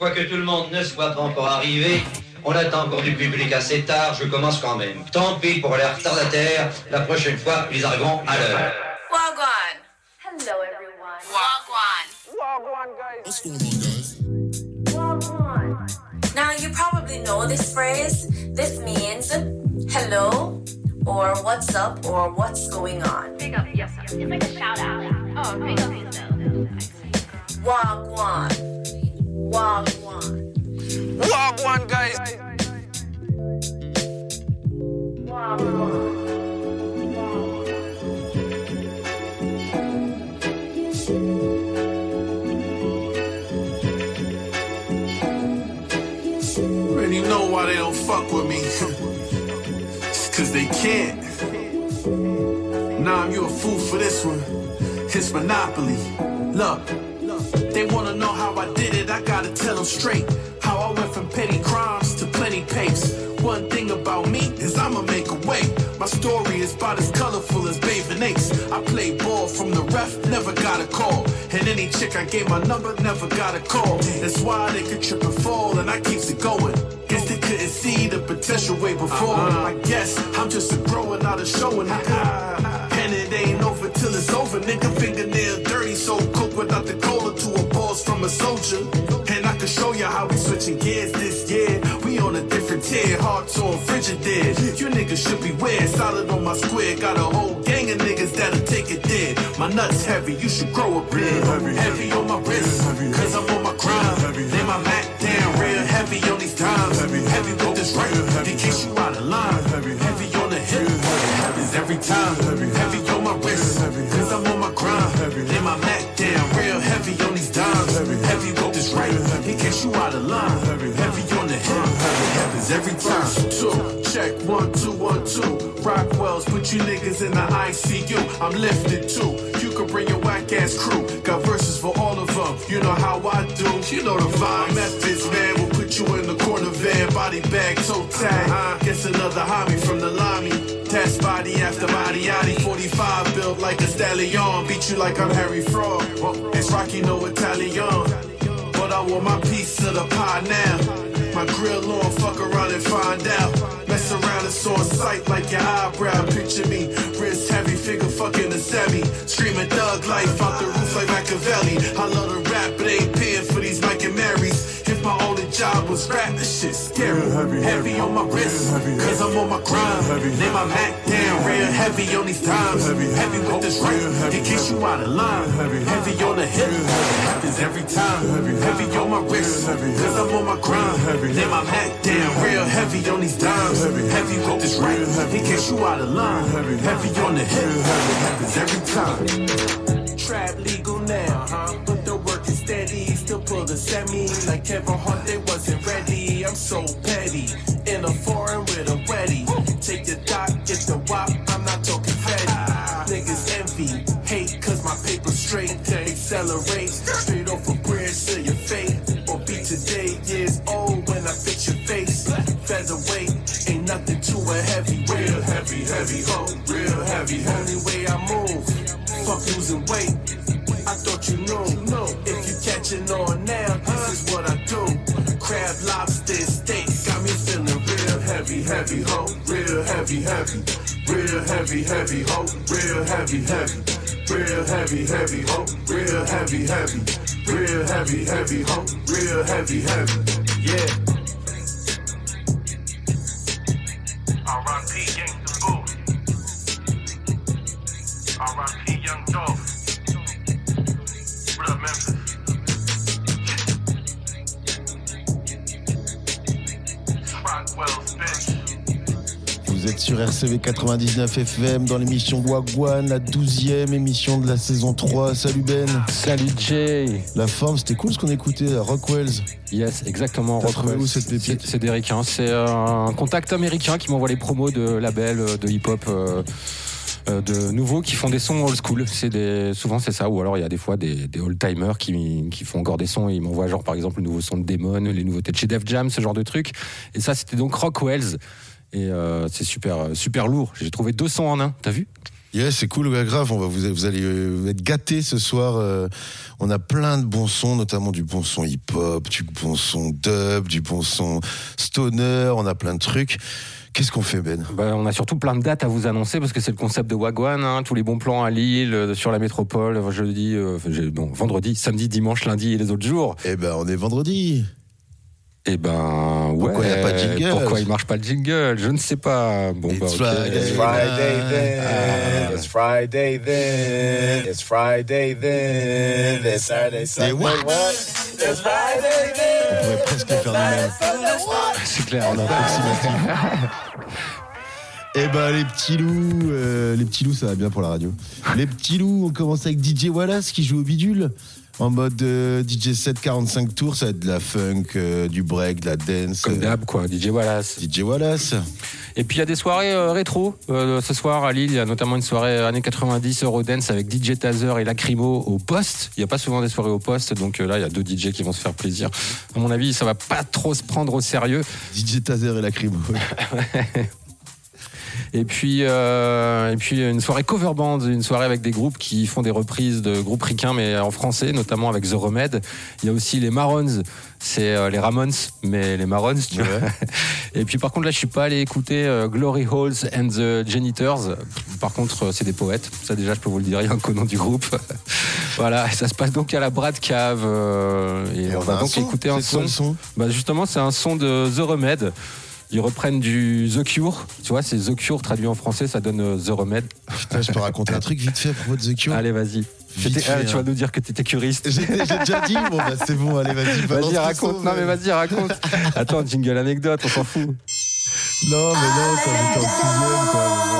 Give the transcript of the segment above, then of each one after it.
quoique tout le monde ne soit pas encore arrivé, on attend encore du public assez tard, je commence quand même. Tant pis pour les retardataires, la prochaine fois, ils arriveront à l'heure. Wagwan. Hello, everyone. Wagwan. What's going on, guys? Now, you probably know this phrase. This means hello, or what's up, or what's going on. Big up, yes, sir. It's like a shout out. Oh, big up yourself. Wagwan. Wagwan. Wagwan, guys. Already know why they don't fuck with me. it's cause they can't. Nah, you a fool for this one. It's Monopoly. Look, they wanna know how I did it, I gotta tell them straight. How I went from petty crimes to plenty papes. One thing about me is I'ma make a way. My story is about as colorful as bathing apes. I play ball from the ref, never got a call. And any chick I gave my number never got a call. That's why they could trip and fall, and I keeps it going. Guess they couldn't see the potential way before. Uh-huh. I guess I'm just a growing out of showing, nigga. And it ain't over till it's over, nigga. Fingernail dirty, so cook without the cola from a soldier. And I can show you how we switching gears this year. We on a different tier, hearts on Frigidaire. You niggas should be weird, solid on my square. Got a whole gang of niggas that'll take it dead. My nuts heavy, you should grow a beard. Heavy, on my wrist, cause I'm on my grind. Lay my Mac down real heavy on these times. Heavy, heavy with this right, in case you out of line. Heavy on the hip, is every time. Heavy on my wrist, cause I'm on my grind. Heavy with this right, in case you out of line. Heavy on the hip, is every time. Two, check one, two, one, two. Rockwell's put you niggas in the ICU. I'm lifted too. You can bring your whack ass crew. Got verses for all of them. You know how I do. You know the vibe. Methods, man. We'll put you in the corner van. Body bag, toe tag. Guess another hobby from the lobby. Test body after body, yaddy 45 built like a stallion. Beat you like I'm Harry Frog. It's Rocky, no Italian. But I want my piece of the pie now. My grill on, fuck around and find out. Mess around, it's on sight like your eyebrow. Picture me, wrist heavy, figure fucking a semi. Screaming thug life out the roof like Machiavelli. I love to rap, but ain't paying for these Mike and Marys. If my only job was rap, this shit scary. Heavy, on my wrist, cause I'm on my grind. Lay my Mac down, real heavy. on these times. Heavy, with this right, in case you out of line. Heavy, on the hip, happens every time. Heavy, on my wrist, cause I'm on my grind. Lay my Mac down, real heavy on these dimes. Heavy, with this right, in case you out of line. Heavy. On the hip, happens every time. Trap legal now, Pull the semi like Kevin Hart, they wasn't ready. I'm so petty, in a foreign with a ready. Take the dot, get the wop, I'm not talking fatty. Niggas envy, hate, cause my paper straight. Accelerate, straight off a bridge to your fate. Or be today years old when I fit your face. Featherweight, ain't nothing to a heavy. Real heavy, heavy, ho, real heavy. Only If catching on now, this is what I do. Crab, lobster, steak, got me feeling real heavy, heavy, ho, real heavy, heavy, real heavy, heavy, ho, real heavy, heavy, real heavy, heavy, ho, real heavy, heavy, real heavy, heavy, ho, real heavy, heavy, yeah. R.I.P. êtes sur RCV 99 FM dans l'émission Wagwan, la 12e émission de la saison 3. Salut Ben. Salut Jay. La forme, c'était cool ce qu'on écoutait à Rockwells. Yes, exactement. T'as trouvé Rockwell. où cette pépite C'est des Ricains. C'est euh, un contact américain qui m'envoie les promos de labels euh, de hip-hop. euh, euh, de nouveaux qui font des sons old school. C'est souvent c'est ça, ou alors il y a des fois des, des old timers qui, qui font encore des sons. Et ils m'envoient genre par exemple le nouveau son de Demon, les nouveautés de chez Def Jam, ce genre de trucs. Et ça c'était donc Rockwells. Et euh, c'est super super lourd. J'ai trouvé deux sons en un. T'as vu? Yeah, c'est cool, ouais, grave. On va vous, vous allez euh, être gâtés ce soir. euh, on a plein de bons sons, notamment du bon son hip-hop, du bon son dub, du bon son stoner. On a plein de trucs. Qu'est-ce qu'on fait, Ben? Bah, on a surtout plein de dates à vous annoncer parce que c'est le concept de Wagwan. hein, tous les bons plans à Lille, euh, sur la métropole, euh, jeudi, euh, enfin, j'ai- non, vendredi, samedi, dimanche, lundi et les autres jours. Eh ben, on est vendredi. Eh ben, ouais. Pourquoi y a pas de jingle Pourquoi il marche pas le jingle? Je ne sais pas. Bon, bah, It's ok. Friday. It's Friday Ah. then. It's Friday then. It's Friday then. It's Saturday, Sunday. what? What? It's Friday On then. pourrait presque le faire nous-mêmes. C'est clair. En approximatif. Eh ben les petits loups, euh, les petits loups ça va bien pour la radio. Les petits loups, on commence avec DJ Wallace qui joue au bidule. En mode euh, DJ 7 45 tours, ça va être de la funk, euh, du break, de la dance. Comme euh, d'hab, quoi. DJ Wallace. DJ Wallace. Et puis il y a des soirées euh, rétro. Ce soir à Lille, il y a notamment une soirée années 90 Eurodance avec DJ Tazer et Lacrymo au poste. Il n'y a pas souvent des soirées au poste, donc là il y a deux DJ qui vont se faire plaisir. À mon avis, ça va pas trop se prendre au sérieux. DJ Tazer et la crime. Et puis, euh, et puis une soirée cover band, une soirée avec des groupes qui font des reprises de groupes ricains, mais en français, notamment avec The Remedy. Il y a aussi les Maroons, c'est euh, les Ramones, mais les Maroons, tu vois. Et puis par contre, là, je suis pas allé écouter euh, Glory Halls and the Janitors. Par contre, c'est des poètes. Ça, déjà, je peux vous le dire, il y a un nom du groupe. voilà, et ça se passe donc à la Brad Cave. et, Et on on va donc son. écouter un quoi son Bah justement, c'est un son de The Remedy. Ils reprennent du The Cure, tu vois, c'est The Cure traduit en français, ça donne euh, The Remedy. Putain, je peux raconter un truc vite fait à propos de The Cure. Allez, vas-y. Fait, ah, tu vas hein. nous dire que t'étais curiste. J'ai déjà dit, bon bah c'est bon, allez vas-y, Vas-y, raconte. non, mais vas-y, raconte. Attends, jingle anecdote, on s'en fout. Non, mais non, quand j'étais en sixième, quoi.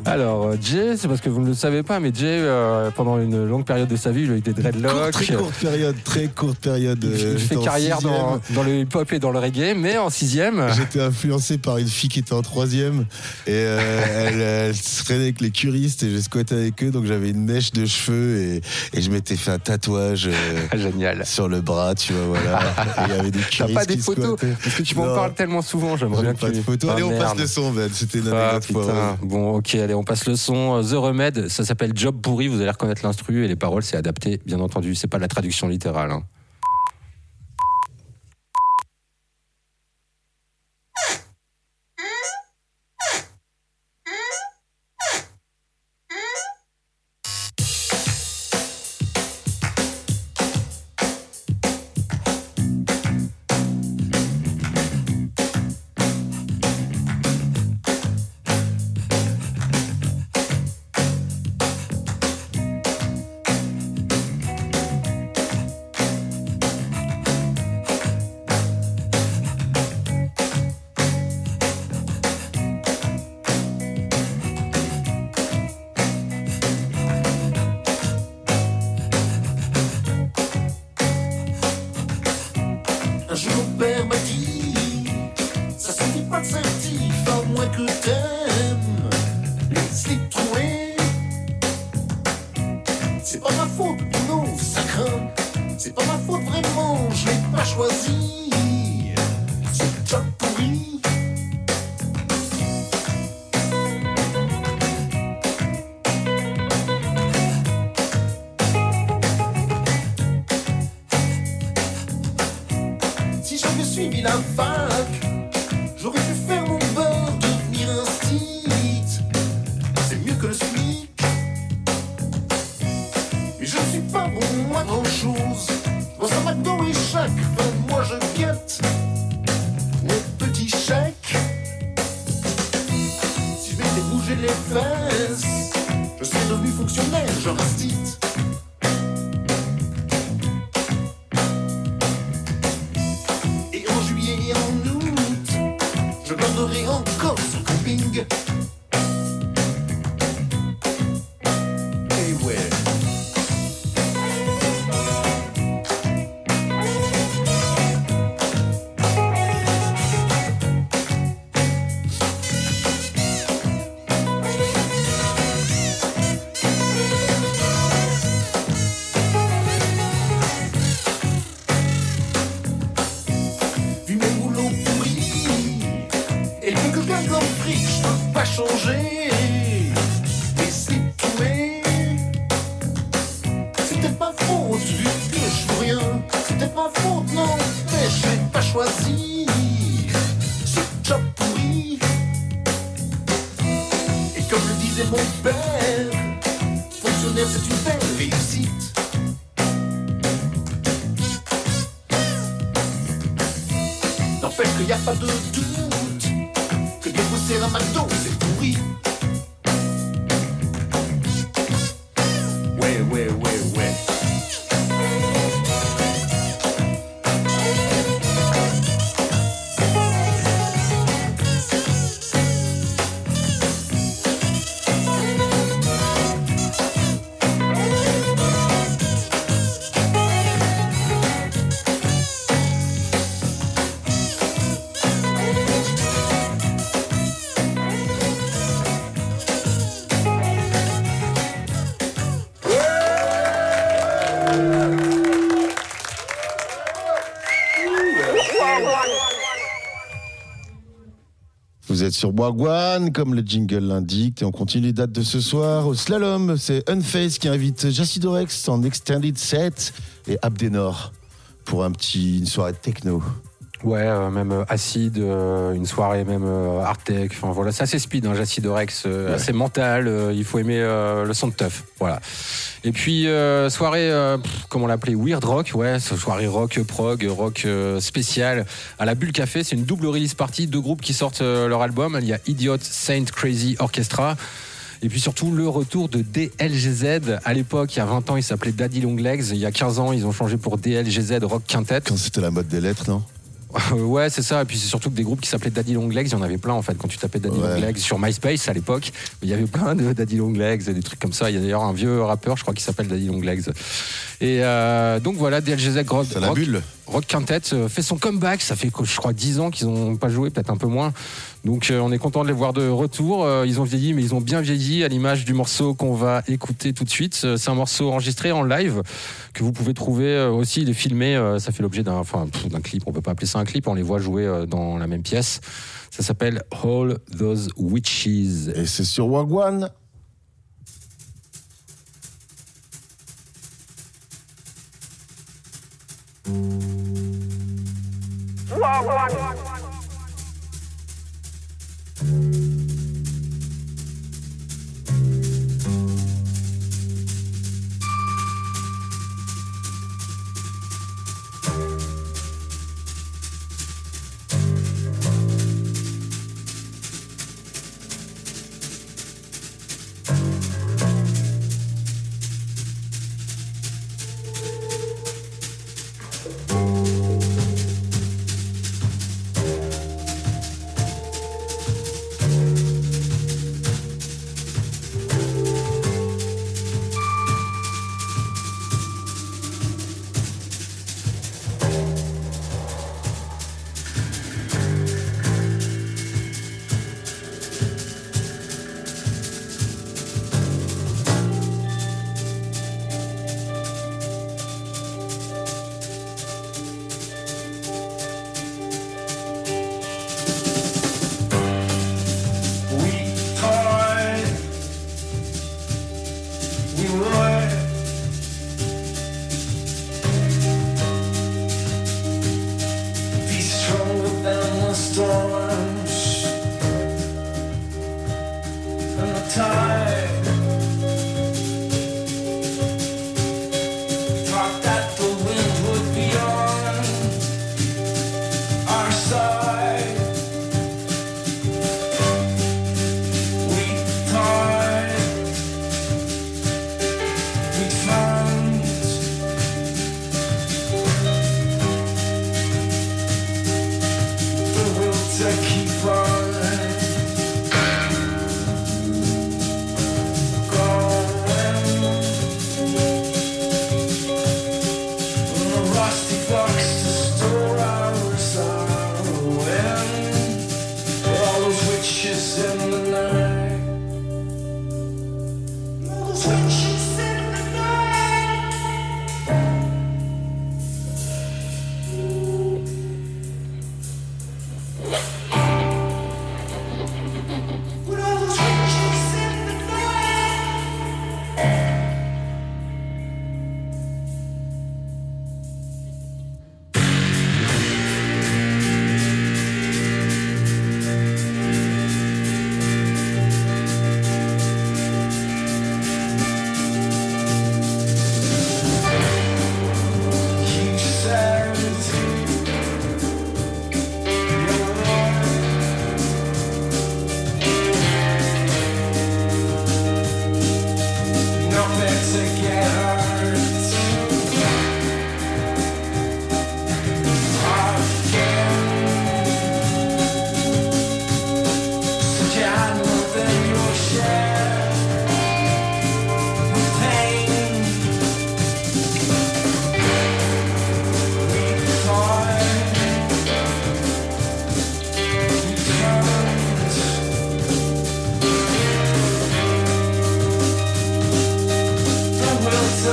Alors, euh, Jay, c'est parce que vous ne le savez pas, mais Jay, euh, pendant une longue période de sa vie, il a eu des dreadlocks. Courte, très courte période, très courte période. Il, euh, il fait carrière dans, dans le hip-hop et dans le reggae, mais en sixième. J'étais influencé par une fille qui était en troisième et euh, elle, elle se traînait avec les curistes et j'ai squatté avec eux donc j'avais une mèche de cheveux et, et je m'étais fait un tatouage Ah, Génial. sur le bras tu vois voilà il y avait des curistes pas des qui photos squattaient. Parce que tu m'en parles tellement souvent, j'aimerais J'ai bien pas que de tu- photos Ah, allez on passe le son Ben c'était une Ah anecdote foireuse. Bon, ok, on passe le son. Euh, The Remedy, ça s'appelle Job pourri. Vous allez reconnaître l'instru et les paroles, c'est adapté, bien entendu. C'est pas la traduction littérale. hein. Sur Wagwan, comme le jingle l'indique, et on continue les dates de ce soir. Au slalom, c'est Unface qui invite Jacidorex en extended set et Abdenor pour un petit, une soirée techno. Ouais, euh, même euh, acide, euh, une soirée même euh, art tech. Enfin voilà, c'est assez speed, hein, Jacidorex, euh, Ouais. assez mental. il faut aimer le son de teuf. Voilà. Et puis soirée, pff, comment l'appeler, weird rock, ouais, soirée rock prog, rock spécial à la Bulle Café. C'est une double release party, deux groupes qui sortent leur album. Il y a Idiot Saint Crazy Orchestra. Et puis surtout le retour de DLGZ. À l'époque, il y a 20 ans, il s'appelait Daddy Long Legs. Il y a 15 ans, ils ont changé pour DLGZ Rock Quintet. Quand c'était la mode des lettres, non? Ouais, c'est ça. Et puis c'est surtout que des groupes qui s'appelaient Daddy Long Legs, il y en avait plein en fait. Quand tu tapais Daddy Ouais. Long Legs sur MySpace à l'époque, il y avait plein de Daddy Long Legs, des trucs comme ça. Il y a d'ailleurs un vieux rappeur, je crois, qui s'appelle Daddy Long Legs. Et euh, donc voilà, DLGZ Rock, la Rock, bulle. Rock Quintet euh, fait son comeback. Ça fait, je crois, 10 ans qu'ils n'ont pas joué, peut-être un peu moins. Donc euh, on est content de les voir de retour. Euh, ils ont vieilli, mais ils ont bien vieilli à l'image du morceau qu'on va écouter tout de suite. Euh, C'est un morceau enregistré en live que vous pouvez trouver euh, aussi. Il est filmé. euh, ça fait l'objet d'un, enfin, pff, d'un clip. On peut pas appeler ça un clip. On les voit jouer euh, dans la même pièce. Ça s'appelle All Those Witches. Et c'est sur Wagwan. Música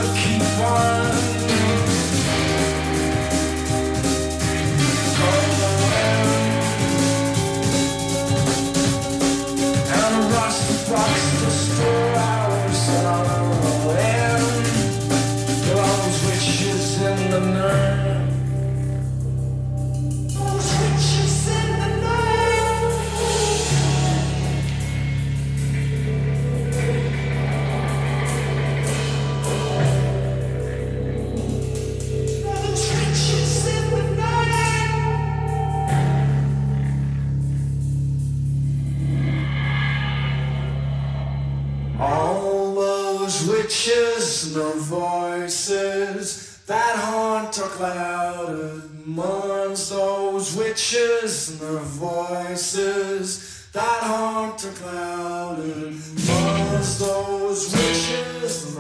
keep on. torches and the voices that haunt a clouded. Once those riches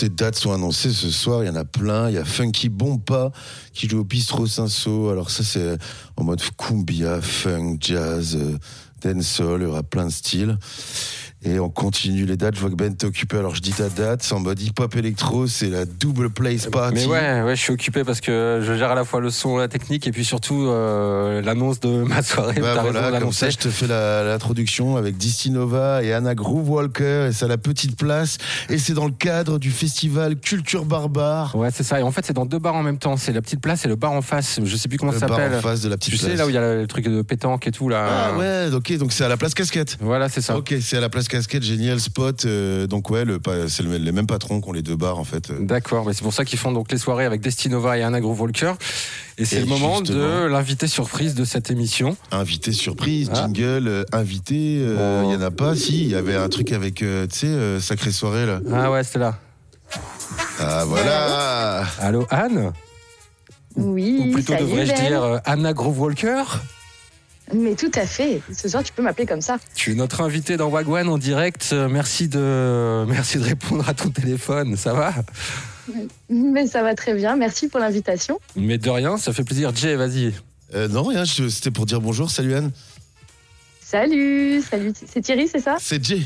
toutes les dates sont annoncées ce soir, il y en a plein. Il y a Funky Bompa qui joue au Bistro Cinso. Alors ça c'est en mode cumbia, funk, jazz, euh, dancehall, il y aura plein de styles. Et on continue les dates. Je vois que Ben t'es occupé. Alors je dis ta date, c'est en mode hip-hop électro, c'est la double place party. Mais ouais, ouais, je suis occupé parce que je gère à la fois le son, la technique et puis surtout euh, l'annonce de ma soirée. Bah voilà, comme ça, je te fais l'introduction avec Distinova et Anna Groove Walker, et c'est à la petite place, et c'est dans le cadre du festival Culture Barbare. Ouais, c'est ça. Et en fait, c'est dans deux bars en même temps. C'est la petite place et le bar en face. Je sais plus comment Le ça bar s'appelle. en face de la petite Tu sais, place. là où il y a le truc de pétanque et tout, là. Ah ouais, ok, donc c'est à la place Casquette. Voilà, c'est ça. Ok, c'est à la place Casquette, génial spot. euh, donc ouais, le, c'est le- les mêmes patrons qui ont les deux bars en fait. D'accord, mais c'est pour ça qu'ils font donc les soirées avec Destinova et Anna Groove Walker. Et c'est Et le moment de l'invité surprise de cette émission. Invité surprise, Ah. jingle, euh, invité, euh, il Oh. y en a pas. Si, il y avait un truc avec, euh, tu sais, euh, sacrée soirée là. Ah ouais, c'était là. Ah voilà. Allô, Anne? Oui, Ou plutôt devrais-je Ben. dire euh, Anna Groove Walker Mais tout à fait. Ce soir, tu peux m'appeler comme ça. Tu es notre invité dans Wagwan en direct. Euh, Merci de, merci de répondre à ton téléphone. Ça va? Mais ça va très bien. Merci pour l'invitation. Mais de rien, ça fait plaisir. Jay, vas-y. Euh, non, rien, c'était pour dire bonjour. Salut Anne. Salut, salut. C'est Thierry, c'est ça? C'est Jay.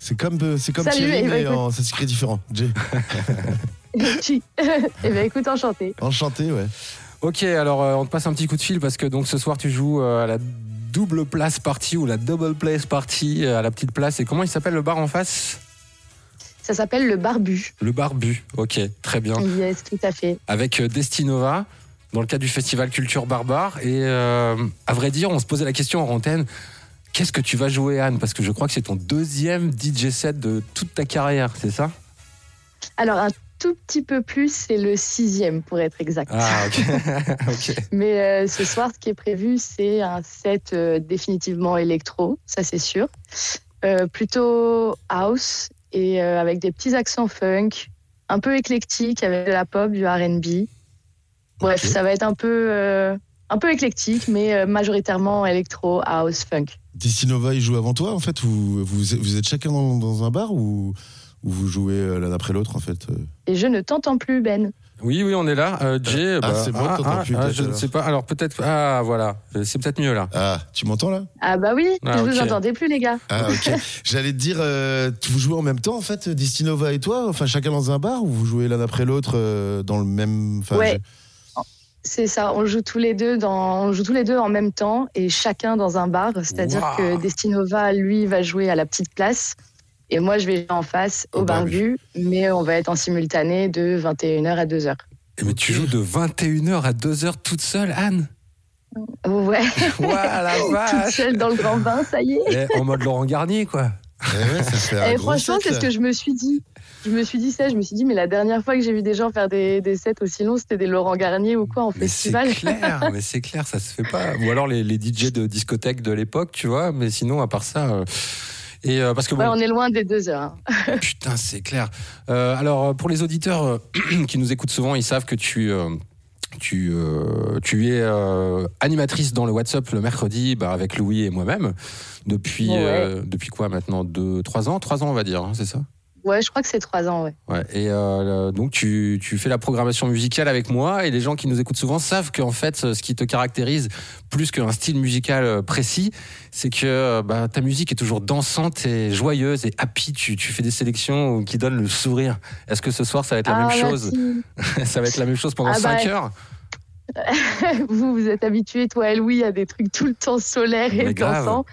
C'est comme, euh, c'est comme Salut, Thierry, eh ben, mais en- ça s'écrit différent. Jay. Eh bien, écoute, enchanté. Enchanté, ouais. Ok, alors euh, on te passe un petit coup de fil parce que donc ce soir tu joues euh, à la double place party ou la double place party euh, à la petite place. Et comment il s'appelle le bar en face? Ça s'appelle le Barbu. Le Barbu. Ok, très bien. Yes, tout à fait. Avec Destinova dans le cadre du festival Culture Barbare. Et à vrai dire, on se posait la question en antenne. Qu'est-ce que tu vas jouer, Anne? Parce que je crois que c'est ton deuxième DJ set de toute ta carrière, c'est ça? Alors, un tout petit peu plus, c'est le sixième, pour être exact. Ah. Mais euh, ce soir, ce qui est prévu, c'est un set euh, définitivement électro, ça c'est sûr. Euh, plutôt house et avec des petits accents funk, un peu éclectique avec de la pop, du RB. Bref, ça va être un peu, un peu éclectique, mais majoritairement électro, house, funk. Destinova, il joue avant toi, en fait vous, vous, vous êtes chacun dans, dans un bar ou, ou vous jouez euh, l'un après l'autre, en fait euh Et je ne t'entends plus, Ben. Oui, oui, on est là. Euh, Jay, Ah, bah, c'est moi ah, t'entends ah, plus, ah, je ne sais pas. Alors peut-être. Ah, voilà. C'est peut-être mieux là. Ah, tu m'entends là? Ah bah oui, Ah, je ok. vous entendais plus, les gars. Ah, ok. J'allais te dire, euh, vous jouez en même temps, en fait, Destinova et toi? Enfin, chacun dans un bar ou vous jouez l'un après l'autre euh, dans le même. enfin, Ouais. C'est ça, on joue tous les deux dans, on joue tous les deux en même temps et chacun dans un bar. C'est-à-dire que Destinova, lui, va jouer à la petite place et moi, je vais jouer en face au, Au barbu, mais on va être en simultané de 21h à 2h. Eh, Mais tu joues de 21h à 2h toute seule, Anne? Ouais, la toute seule dans le grand bain, ça y est. Eh, En mode Laurent Garnier, quoi. Eh ouais, ça fait un Et gros franchement, c'est ce que je me suis dit. Je me suis dit ça, je me suis dit, mais la dernière fois que j'ai vu des gens faire des, des sets aussi longs, c'était des Laurent Garnier ou quoi en Mais c'est festival. clair, mais c'est clair, ça se fait pas. Ou alors les, les DJ de discothèque de l'époque, tu vois. Mais sinon, à part ça. euh, Et euh, parce que bon, Ouais, on est loin des deux heures. hein. Putain, c'est clair. Euh, alors, euh, pour les auditeurs qui nous écoutent souvent, ils savent que tu, tu, euh, tu es euh, animatrice dans le WhatsApp le mercredi bah, avec Louis et moi-même. Depuis, Ouais. euh, depuis quoi maintenant Deux, Trois ans? Trois ans, on va dire, hein, c'est ça? Ouais, je crois que c'est trois ans, ouais. Ouais, et euh, donc tu, tu fais la programmation musicale avec moi et les gens qui nous écoutent souvent savent qu'en fait ce qui te caractérise plus qu'un style musical euh, précis, c'est que euh, bah, ta musique est toujours dansante et joyeuse et happy. Tu, tu fais des sélections qui donnent le sourire. Est-ce que ce soir ça va être la Ah, même chose. Ça va être la même chose pendant Ah, 5 bah, heures vous, vous êtes habitués, toi et Louis, à des trucs tout le temps solaires et dansants.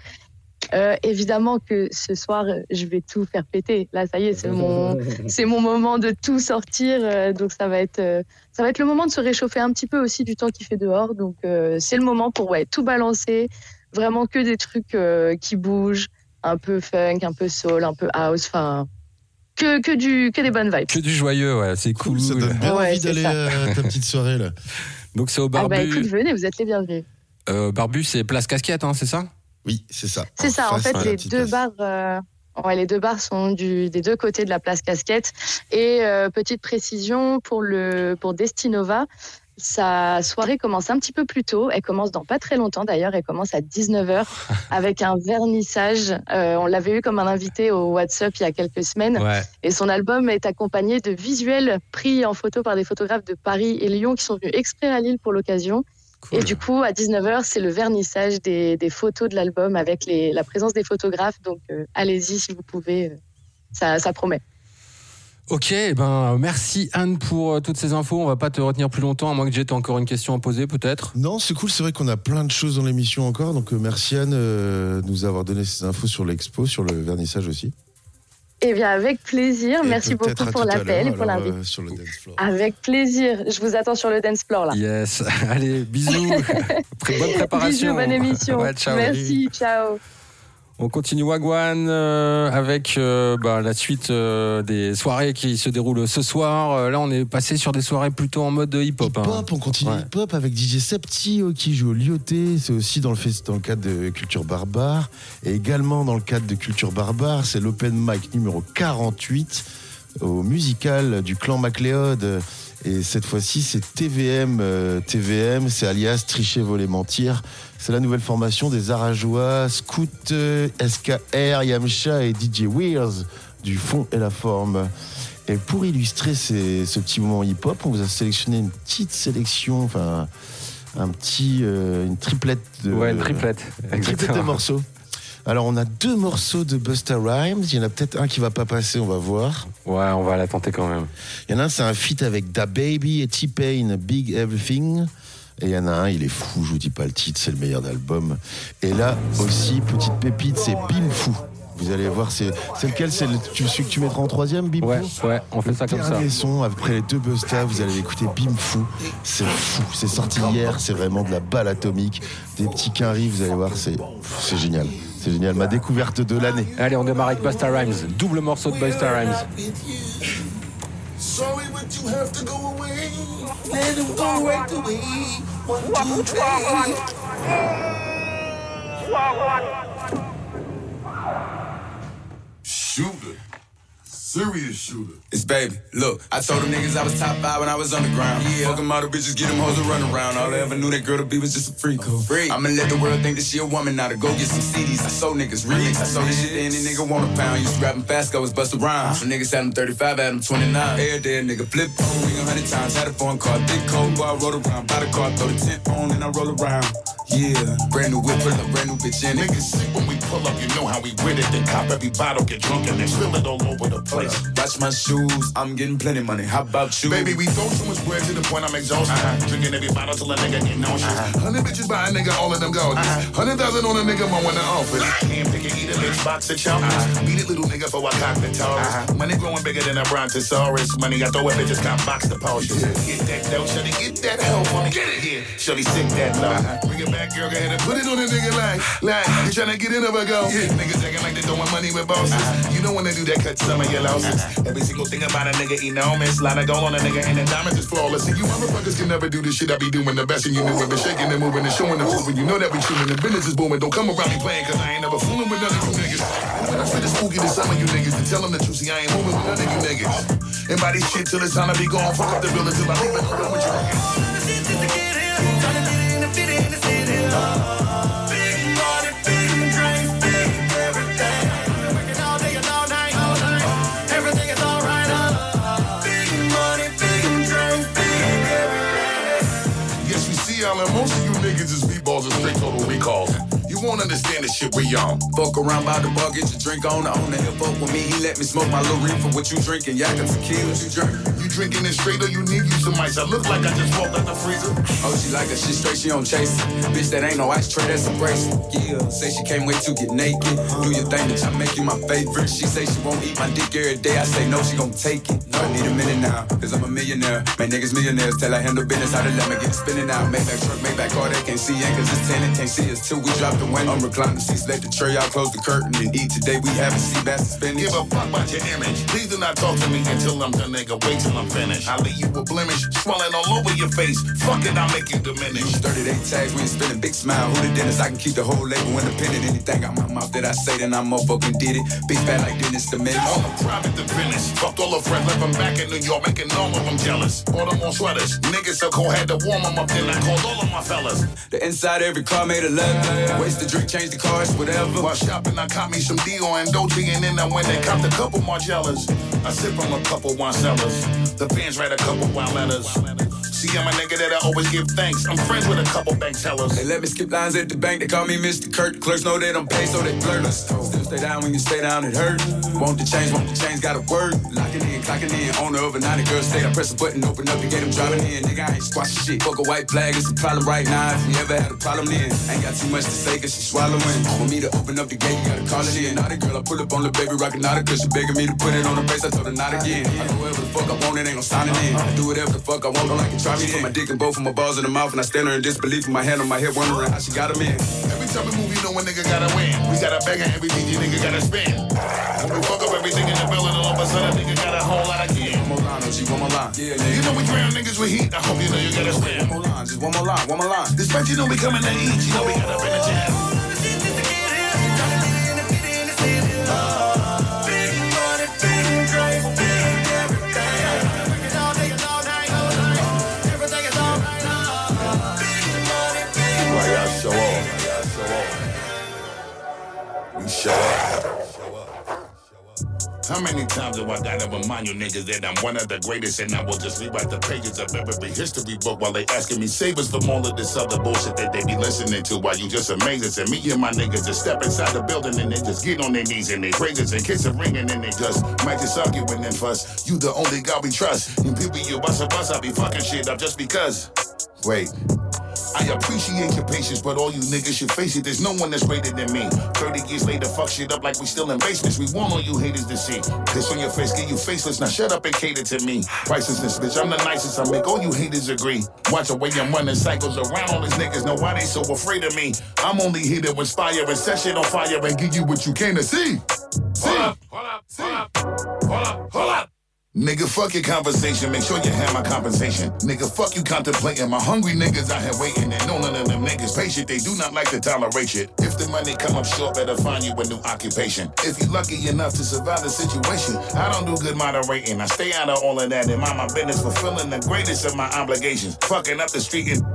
Euh, évidemment que ce soir, je vais tout faire péter. Là, ça y est, c'est mon, c'est mon moment de tout sortir. euh, donc, ça va être, euh, ça va être le moment de se réchauffer un petit peu aussi du temps qu'il fait dehors. Donc, euh, c'est le moment pour ouais, tout balancer. Vraiment que des trucs euh, qui bougent, un peu funk, un peu soul, un peu house. Enfin, que, que, du, que des bonnes vibes. Que du joyeux, ouais, c'est cool. Ça donne bien Ouais, envie d'aller à ta petite soirée là. Donc c'est au Ah barbu. bah écoute, venez, vous êtes les bienvenus. Euh, barbu, c'est place casquette, hein, c'est ça? Oui, c'est ça. C'est ça, en fait, la les deux place. euh, ouais, les deux bars sont du, des deux côtés de la place Casquette. Et euh, petite précision pour le pour Destinova, sa soirée commence un petit peu plus tôt. Elle commence dans pas très longtemps d'ailleurs. Elle commence à 19h avec un vernissage. Euh, on l'avait eu comme un invité au WhatsApp il y a quelques semaines. Ouais. Et son album est accompagné de visuels pris en photo par des photographes de Paris et Lyon qui sont venus exprès à Lille pour l'occasion. Cool. Et du coup, à 19h, c'est le vernissage des, des photos de l'album avec les, la présence des photographes. Donc, euh, allez-y si vous pouvez. euh, Ça, ça promet. Ok, eh ben merci Anne pour euh, toutes ces infos. On va pas te retenir plus longtemps, à moins que j'ai encore une question à poser, peut-être. Non, c'est cool, c'est vrai qu'on a plein de choses dans l'émission encore, donc euh, merci Anne euh, de nous avoir donné ces infos sur l'expo, sur le vernissage aussi. Eh bien, avec plaisir. Et Merci beaucoup pour l'appel et pour l'invite. euh. Avec plaisir. Je vous attends sur le dance floor là. Yes. Allez, bisous. Pré- Bonne préparation. Bisous, bonne émission. Ouais, ciao. Merci, ciao. On continue Wagwan euh, avec euh, bah, la suite euh, des soirées qui se déroulent ce soir. Euh, là, on est passé sur des soirées plutôt en mode hip-hop. hein. Hip-hop, on continue Ouais. hip-hop avec DJ Septi qui joue au Lyoté. C'est aussi dans le, dans le cadre de Culture Barbare. Et également dans le cadre de Culture Barbare, c'est l'open mic numéro 48 au musical du clan MacLeod. Et cette fois-ci, c'est TVM. euh, TVM, c'est alias Tricher, Voler, Mentir. C'est la nouvelle formation des Arajois, Scout, euh, SKR, Yamcha et DJ Wears du fond et la forme. Et pour illustrer ces- ce petit moment hip-hop, on vous a sélectionné une petite sélection, enfin un petit, euh, une triplette de, Ouais, une triplette. une triplette de morceaux. Alors, on a deux morceaux de Busta Rhymes. Il y en a peut-être un qui va pas passer, on va voir. Ouais, on va la tenter quand même. Il y en a un, c'est un feat avec Da Baby et T-Pain, Big Everything. Et il y en a un, il est fou, je vous dis pas le titre, c'est le meilleur d'album. Et là aussi, petite pépite, c'est Bim Fou. Vous allez voir, c'est lequel C'est le- celui que tu mettras en troisième, Bim Ouais, Fou ouais, on fait ça comme ça. Dernier son, après les deux Busta, vous allez écouter Bim Fou. C'est fou, c'est sorti hier, c'est vraiment de la balle atomique. Des petits quinries, vous allez voir, c'est génial. C'est génial, ma découverte de l'année. Allez, on démarre avec Busta Rhymes. Double morceau de Busta Rhymes. Sorry, but you have to go away. Let him go right away. One, two, three. Shooter. Serious shooter. It's baby. Look, I told them niggas I was top five when I was underground. Yeah. Fuck them all the bitches, get them hoes to run around. All I ever knew that girl to be was just a freak. Freak. I'ma let the world think that she a woman now to go get some CDs. I sold niggas remix. I sold this shit to any nigga want a pound. Used to rapping fast, go was bust around. When niggas had them 35, had them 29. Every day a nigga flip on, ring a hundred times. Had a phone call, big cold boy, I rode around. Buy the car, throw the tent on, and I roll around. Yeah, brand new whip, pull up, brand new bitch in it. Niggas sick when we pull up, you know how we with it. Then cop every bottle, get drunk, and then spill it all over the place. Watch my shoes, I'm getting plenty money. How about you? Baby, we throw too much bread to the point I'm exhausted. Uh-huh. Drinking every bottle till a nigga get nauseous. Uh-huh. Hundred bitches by a nigga, all of them gorgeous. Uh-huh. Hundred thousand on a nigga, my one in the office. Can't pick it, eat a bitch, box of chocolates. Beat it, little nigga, for I cock the Taurus. Money growing bigger than a brontosaurus. Money, I throw it, bitches got box the Porsche. Get that dough, shawty, get that help for me. Get it here, shawty, sick that low. Bring it back, girl, go ahead and put it on a nigga like, like, you tryna get in of a go. Niggas acting like they throwing money with bosses. Uh-huh. You don't wanna do that, cut some of your losses. Uh-huh. Every single thing about a nigga enormous. Lot of gold on a nigga and the diamonds is flawless. See, you motherfuckers can never do this shit I be doing the best and you knew it. Been shaking and moving and showing and proving. You know that we chewing. The business is booming. Don't come around me playing cause I ain't never fooling with none of you niggas. And when I the spooky to some of you niggas and tell them the truth, see, I ain't moving with none of you niggas. And by this shit till it's time to be gone. Fuck up the building till I leave it alone with you niggas. Yes, won't understand the shit we on. Fuck around by the bar, get your drink on. I own the fuck with me. He let me smoke my little reefer. What you drinking? Yak and tequila. What you drink? You drinking it straight or you need you some ice? I look like I just walked out the freezer. Oh, she like that shit straight, she don't chase it. Bitch, that ain't no ice tray, that's a bracelet. Yeah, say she can't wait to get naked. Do your thing, bitch, I make you my favorite. She say she won't eat my dick every day. I say no, she gon' take it. No, I need a minute now, cause I'm a millionaire. Man, niggas millionaires, tell I handle business, how to let me get spinning out. Make that truck, make that car, they can't see cause it's tenant, can't see us till we drop the window. I'm reclining seats, let the tray out, close the curtain, and eat. Today we having sea bass and spinach. Give a fuck about your image. Please do not talk to me until I'm done, nigga. Wait till I'm finished. I'll leave you a blemish, swelling all over your face. Fuck it, I'll make you diminish. 38 tags, we ain't spinning big smile. Who the dentist? I can keep the whole label independent. Anything out my mouth that I say, then I motherfucking did it. Big fat like Dennis the Menace. On a private to finish. Fucked all her friends, left them back in New York, making all of them jealous. All them on sweaters. Niggas so cold, had to warm them up, then I called all of my fellas. The inside every car made a leather. Waste the drink, change the cars, whatever. While shopping, I caught me some Dior and Dolce, and then I went and copped a couple Margellas. I sip from a couple wine cellars. The fans write a couple wild letters. See, I'm a nigga that I always give thanks. I'm friends with a couple bank tellers. They let me skip lines at the bank. They call me Mr. Kurt. Clerks know they don't pay, so they flirt us. Still stay down when you stay down, it hurt. Want the change, want the change, gotta work. Locking in, clocking in. Owner of a 90 girl state. I press a button, open up to get them driving in. Nigga, I ain't squashing shit. Fuck a white flag, it's a problem right now. If you ever had a problem, then ain't got too much to say, cause she swallowing. For me to open up the gate, you gotta call it in. Not a girl, I pull up on the baby, rockin' out cause she begging me to put it on the face. I told her not again. I do whatever the fuck I want, it ain't no signing in. I do whatever the fuck I want, don't like it, try me. Put my dick in both of my balls in the mouth, and I stand there in disbelief with my hand on my hip, wondering how she got a in. Every time we move, you know a nigga gotta win. We got a bag of everything, you nigga gotta spin. When we fuck up everything in the building, all of a sudden, a nigga got a whole lot of gear. One more line, oh, OG, one more line. Yeah, You know we drown niggas with heat. I hope you know you gotta spin. One more line, just one more line, one more line. Despite you know we coming to eat, you know we got up in the jam. shot. How many times do I gotta remind you niggas that I'm one of the greatest and I will just rewrite the pages of every history book while they asking me save us from all of this other bullshit that they be listening to while you just amaze us and me and my niggas just step inside the building and they just get on their knees and they praise us and kiss a ring and then they just might just argue and fuss. You the only God we trust. And people you bust a bus, I be fucking shit up just because. Wait. I appreciate your patience, but all you niggas should face it. There's no one that's greater than me. 30 years later, fuck shit up like we still in basements. We want all you haters to see. Piss on your face, get you faceless. Now shut up and cater to me. Pricelessness, bitch, I'm the nicest. I make all you haters agree. Watch the way I'm running cycles around all these niggas. Know why they so afraid of me. I'm only here to inspire and set shit on fire and give you what you came to see. See? Hold up, hold up, hold up, hold up, hold up. Nigga, fuck your conversation. Make sure you have my compensation. Nigga, fuck you contemplating. My hungry niggas out here waiting. And no, none of them niggas patient. They do not like to tolerate shit. If the money come up short, better find you a new occupation. If you lucky enough to survive the situation, I don't do good moderating. I stay out of all of that and mind my business, fulfilling the greatest of my obligations. Fucking up the street and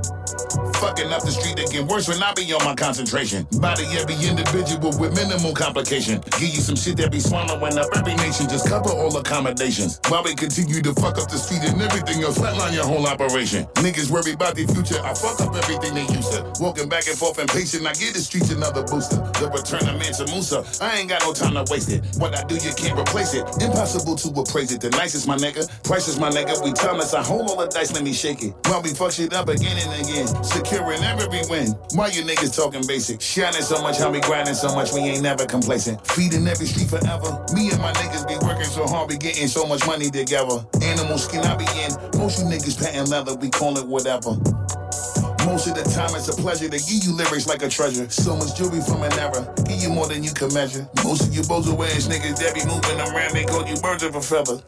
fucking up the street that get worse when I be on my concentration. Body every individual with minimal complication. Give you some shit that be swallowing up every nation. Just cover all accommodations. We continue to fuck up the street and everything else, flatline your whole operation. Niggas worry about the future. I fuck up everything they used to. Walking back and forth impatient. I give the streets another booster. The return of Mansa Musa. I ain't got no time to waste it. What I do, you can't replace it. Impossible to appraise it. The nicest, my nigga. Prices, my nigga. We timeless. I hold all the dice, let me shake it. While we fuck shit up again and again. Securing every win. Why you niggas talking basic? Shining so much, how we grinding so much, we ain't never complacent. Feeding every street forever. Me and my niggas be working so hard, we getting so much money together. Animal skin I be in. Most you niggas patent leather, we call it whatever. Most of the time it's a pleasure to give you lyrics like a treasure. So much jewelry from an era, give you more than you can measure. Most of you bozo ass niggas that be moving around, they call you birds of a feather.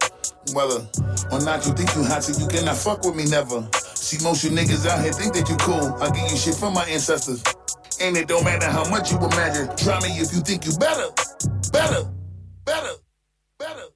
Whether or not you think you hot, so you cannot fuck with me never. See, most you niggas out here think that you cool. I give you shit from my ancestors. And it don't matter how much you imagine. Try me if you think you better, better, better, better.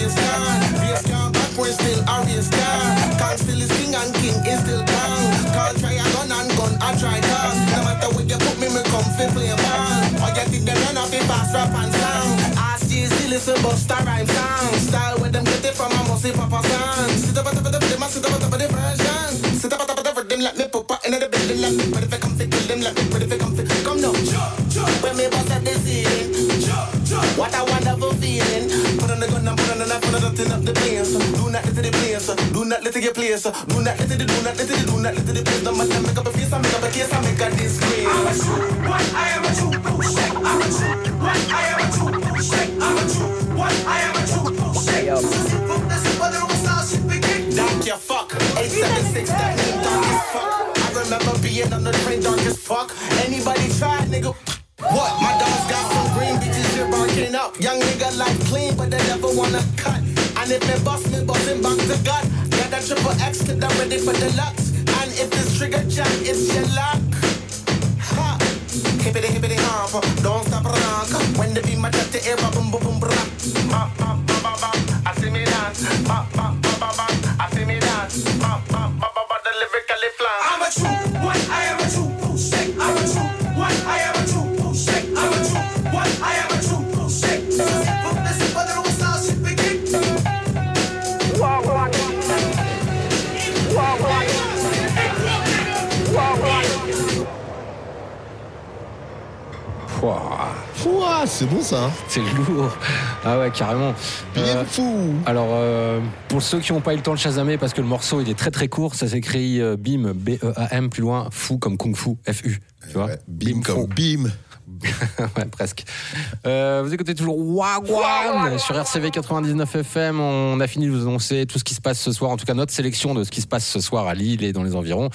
obvious gone. Bass gone, back, we're still obvious gone. Can't still is king and king is still gone. Can't try a gun and gun, I try gun. No matter where you put me, me come fi play ball. All you think they run off it fast rap and song. Ask listen, Busta Rhyme song. Style where them get it from, I must say Papa song. Sit up the top of the rhythm, I sit up the top of the version. Sit up the top of the rhythm, let me pop up into the building, let me put it come fi kill them, let me put it come fi come now. When me bust at the ceiling, what a wonderful the knife, put on the thing up the place. Do not let it the place, do not let it get place. Do not let it, do not let it, do not let it place. No matter make up a face, I make up a case, I make a disgrace. I'm a true one, I am a true cool shake. I'm a true one, I am a true cool shake. I'm a true one, I am a true cool shake. Yo. Dark your fuck, 876, that name dark as fuck. I remember being on the train dark as fuck. Anybody try, nigga? What? My dogs got some green bitches here barking up. Young nigga like clean, but they never wanna cut. And if me bust me, bustin' back the gut. Got that triple X, cause I'm ready for deluxe. And if this trigger jam, it's your luck. Ha! Hippity hippity hop, don't stop rock. When the beat my touch the air, boom boom boom ba, I see me dance. C'est bon ça. hein. C'est lourd. Ah ouais, carrément. Bien Euh, fou. alors, euh, pour ceux qui n'ont pas eu le temps de chasamer, parce que le morceau il est très très court, ça s'écrit euh, BIM, B-E-A-M, plus loin, fou comme Kung Fu, F-U. Tu vois Ouais, bim Bim comme bim. ouais, presque. Euh, vous écoutez toujours Wagwan sur RCV 99 FM. On a fini de vous annoncer tout ce qui se passe ce soir, en tout cas notre sélection de ce qui se passe ce soir à Lille et dans les environs.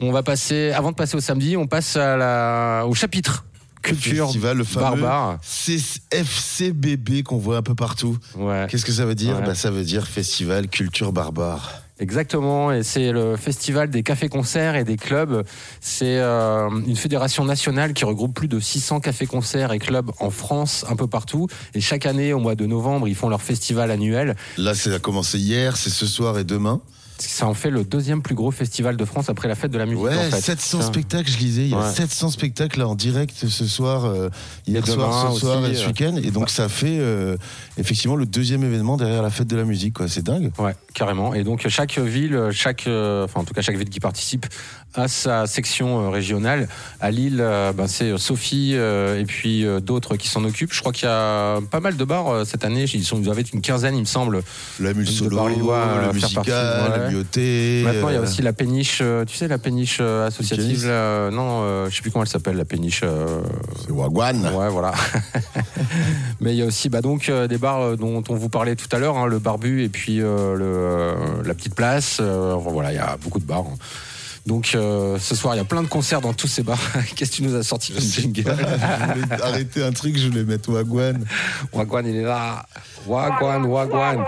On va passer, avant de passer au samedi, on passe à la, au chapitre culture Festival, le fameux barbare. CFCBB qu'on voit un peu partout. Ouais. Qu'est-ce que ça veut dire? Ouais. bah, Ça veut dire Festival Culture Barbare. Exactement, et c'est le festival des cafés-concerts et des clubs. C'est euh, une fédération nationale qui regroupe plus de 600 cafés-concerts et clubs en France, un peu partout. Et chaque année, au mois de novembre, ils font leur festival annuel. Là, ça a commencé hier, c'est ce soir et demain. Ça en fait le deuxième plus gros festival de France après la fête de la musique. Ouais, en fait. 700 Putain. spectacles, je lisais. Il y a Ouais. 700 spectacles en direct ce soir, euh, hier Et soir, ce soir aussi, et ce euh. week-end. Et donc, ça fait euh, effectivement le deuxième événement derrière la fête de la musique. quoi. C'est dingue. Ouais, carrément. Et donc chaque ville, chaque, enfin en tout cas chaque ville qui participe a sa section euh, régionale. À Lille, euh, ben, c'est euh, Sophie et puis d'autres qui s'en occupent. Je crois qu'il y a pas mal de bars cette année. Ils sont, ils être une quinzaine, il me semble. La mule De solo, bars lillois, le faire musical, ouais. la. Maintenant, il y a aussi la péniche, tu sais, la péniche associative. Là, non, euh, je sais plus comment elle s'appelle, la péniche. euh, C'est Wagwan. Ouais, voilà. Mais il y a aussi bah, donc des bars dont on vous parlait tout à l'heure, hein, le Barbu et puis euh, le, la petite place. Voilà, il y a beaucoup de bars. hein. Donc euh, ce soir, il y a plein de concerts dans tous ces bars. Qu'est-ce que tu nous as sorti comme jingle je voulais arrêter un truc, je voulais mettre Wagwan. Wagwan, il est là. Wagwan, Wagwan.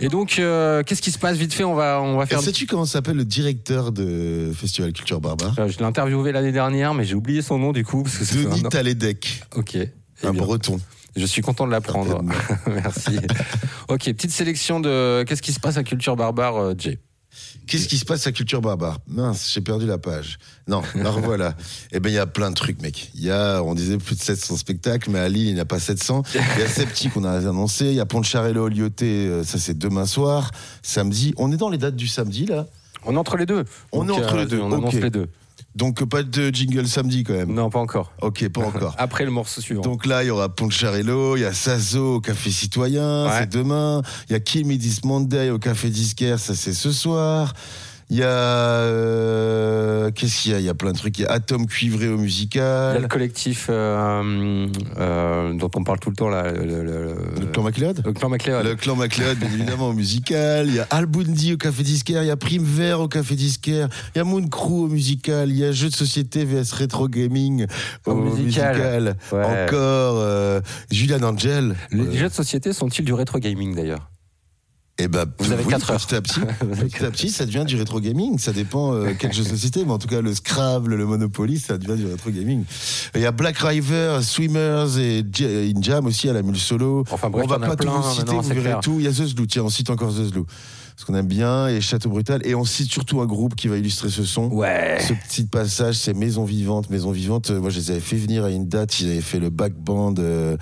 Et donc, euh, qu'est-ce qui se passe vite fait On va, on va faire. sais-tu comment s'appelle le directeur de Festival Culture Barbare Euh, je l'ai interviewé l'année dernière, mais j'ai oublié son nom du coup. Parce que Denis un. Taledec, Ok. Eh un bien. breton. Je suis content de l'apprendre. Merci. ok, petite sélection de qu'est-ce qui se passe à Culture Barbare, euh, Jay. Qu'est-ce qui se passe à Culture Barbare Mince, j'ai perdu la page. Non, la revoilà. Eh ben, il y a plein de trucs, mec. Il y a, on disait, plus de 700 spectacles, mais à Lille, il n'y en a pas 700. Il y a Septi qu'on a annoncé. Il y a Pontcharello, Lyoté, euh, ça c'est demain soir. Samedi. On est dans les dates du samedi, là? On est entre les deux. On Donc, est entre euh, les deux, On annonce ok. les deux. Donc, pas de jingle samedi, quand même. Non, pas encore. Ok, pas encore. Après le morceau suivant. Donc là, il y aura Poncharello, il y a Sazo au Café Citoyen, Ouais. c'est demain. Il y a Kim Monday au Café Disquaire, ça c'est ce soir. Il y a. euh, Qu'est-ce qu'il y a? Il y a plein de trucs. Il y a Atom Cuivré au Il y a le musical. collectif euh, euh, dont on parle tout le temps là, le, le- le- Le clan MacLeod? Le clan MacLeod. Le clan MacLeod, bien évidemment, au musical. Il y a Al Bundy au Café Disquaire. Il y a Prime Vert au Café Disquaire. Il y a Moon Crew au musical. Il y a Jeux de société vs Retro Gaming au, Au musical. musical. Ouais. Encore Julian Angel. Les jeux de société sont-ils du rétro gaming d'ailleurs? Eh ben, Vous avez oui, quatre heures. Petit à petit, petit à petit, ça devient du rétro gaming. Ça dépend euh, quel jeu de société, mais en tout cas, le Scrabble, le Monopoly, ça devient du rétro gaming. Il y a Black River, Swimmers et J- In Jam aussi à la mule solo. Enfin bref, on va pas tout citer, vous verrez clair. tout. Il y a The Zlou, tiens, on cite encore The Zlou. Parce qu'on aime bien, et Château Brutal. Et on cite surtout un groupe qui va illustrer ce son. Ouais. Ce petit passage, c'est Maison Vivante. Maison Vivante, euh, moi, je les avais fait venir à une date. Ils avaient fait le back band euh,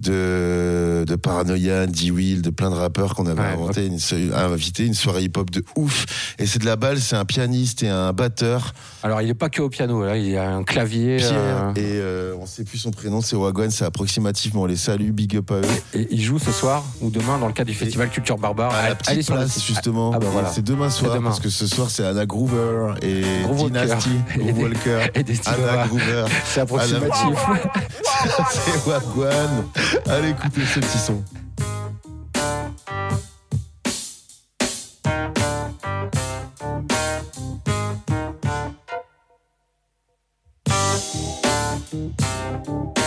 de, de Paranoia, D-Will, de plein de rappeurs qu'on avait Ouais, inventé, une, invité, une soirée hip-hop de ouf. Et c'est de la balle, c'est un pianiste et un batteur, Alors il n'est pas que au piano, là, il y a un clavier. Pierre. euh, Et euh, on sait plus son prénom, c'est Wagwan, c'est on les salue, big up à eux. Et il joue ce soir ou demain dans le cadre du festival Culture Barbare. À la Allez petite sur le place, site. justement. Ah bah voilà. C'est demain soir, demain. parce que ce soir, c'est Anna Groover et Groove Walker. Dynasty. Et Groove des- Walker. et des Anna. Groover. C'est approximatif. c'est Wagwan. Allez écoutez ce petit son. you.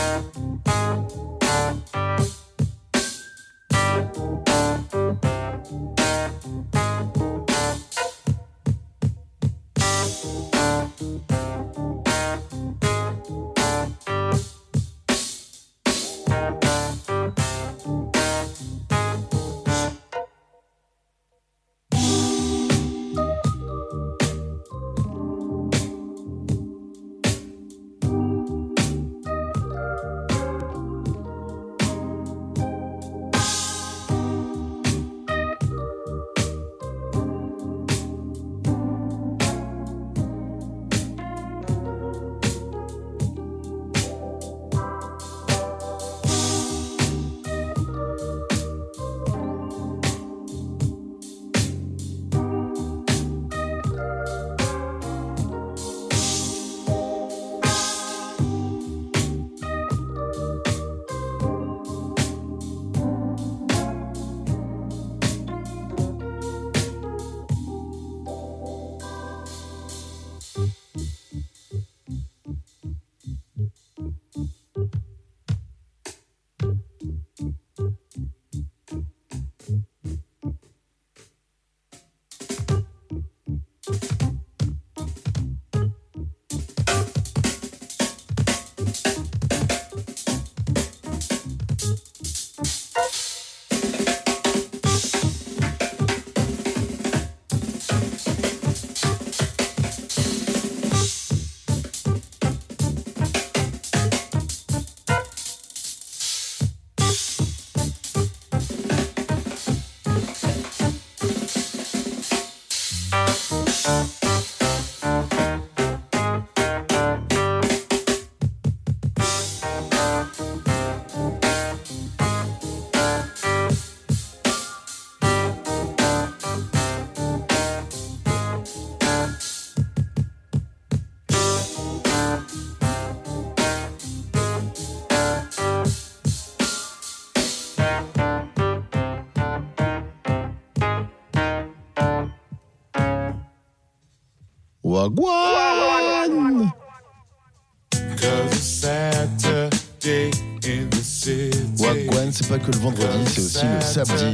The city. Wagwan, c'est pas que le vendredi, c'est aussi le samedi.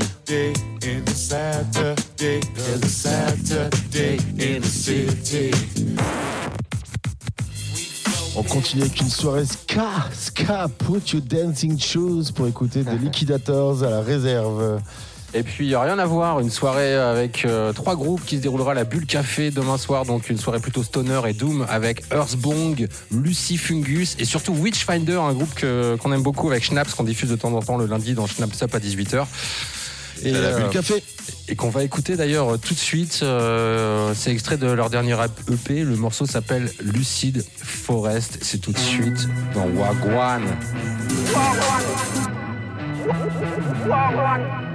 On continue avec une soirée ska, ska, put your dancing shoes pour écouter The Liquidators à la réserve. Et puis, il n'y a rien à voir, une soirée avec euh, trois groupes qui se déroulera à la Bulle Café demain soir. Donc, une soirée plutôt stoner et doom avec Earthbong, Lucy Fungus et surtout Witchfinder, un groupe qu'on aime beaucoup avec Schnaps, qu'on diffuse de temps en temps le lundi dans Schnaps Up à 18h. Et, À la Bulle Café. Et qu'on va écouter d'ailleurs tout de suite. euh, c'est extrait de leur dernier EP. Le morceau s'appelle Lucid Forest. C'est tout de suite dans Wagwan. Cause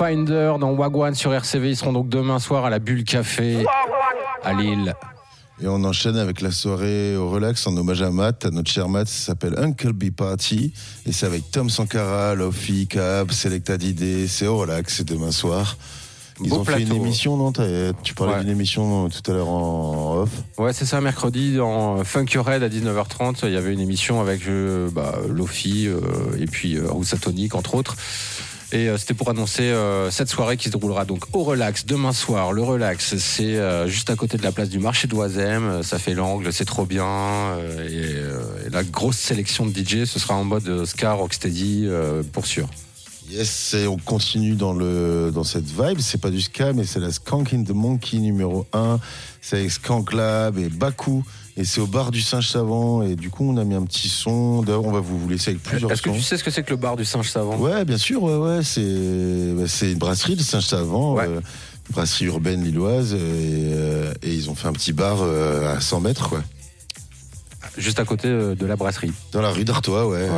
Witchfinder dans Wagwan sur RCV. Ils seront donc demain soir à la Bulle Café à Lille. Et on enchaîne avec la soirée au relax en hommage à Matt, à notre cher Matt, ça s'appelle Uncle B Party. Et c'est avec Tom Sankara, Lofi, Cab, Selecta Didé, c'est au relax, c'est demain soir. Ils Beau ont fait une plateau. émission, non Tu parlais Ouais. d'une émission tout à l'heure en off. Ouais, c'est ça, mercredi dans Funk Your Head à 19h30. Il y avait une émission avec euh, bah, Lofi euh, et puis euh, Rousatonic, entre autres. Et euh, c'était pour annoncer euh, cette soirée qui se déroulera donc au relax demain soir. Le relax, c'est euh, juste à côté de la place du marché d'Oisem. Ça fait l'angle, c'est trop bien. Et, la grosse sélection de DJ, ce sera en mode ska, rocksteady, pour sûr. Yes, et on continue dans, le, dans cette vibe. C'est pas du ska, mais c'est la Skank in the Monkey numéro 1. C'est avec Skank Lab et Baku. Et c'est au bar du Singe Savant. Et du coup, on a mis un petit son. D'ailleurs, on va vous, vous laisser avec plusieurs Est-ce que tu sais ce que c'est que le bar du singe savant? Ouais, bien sûr, ouais, ouais. C'est, bah, c'est une brasserie, le Singe Savant. euh, une brasserie urbaine lilloise. Et, euh, et ils ont fait un petit bar euh, à 100 mètres, quoi. Juste à côté euh, de la brasserie. Dans la rue d'Artois, ouais.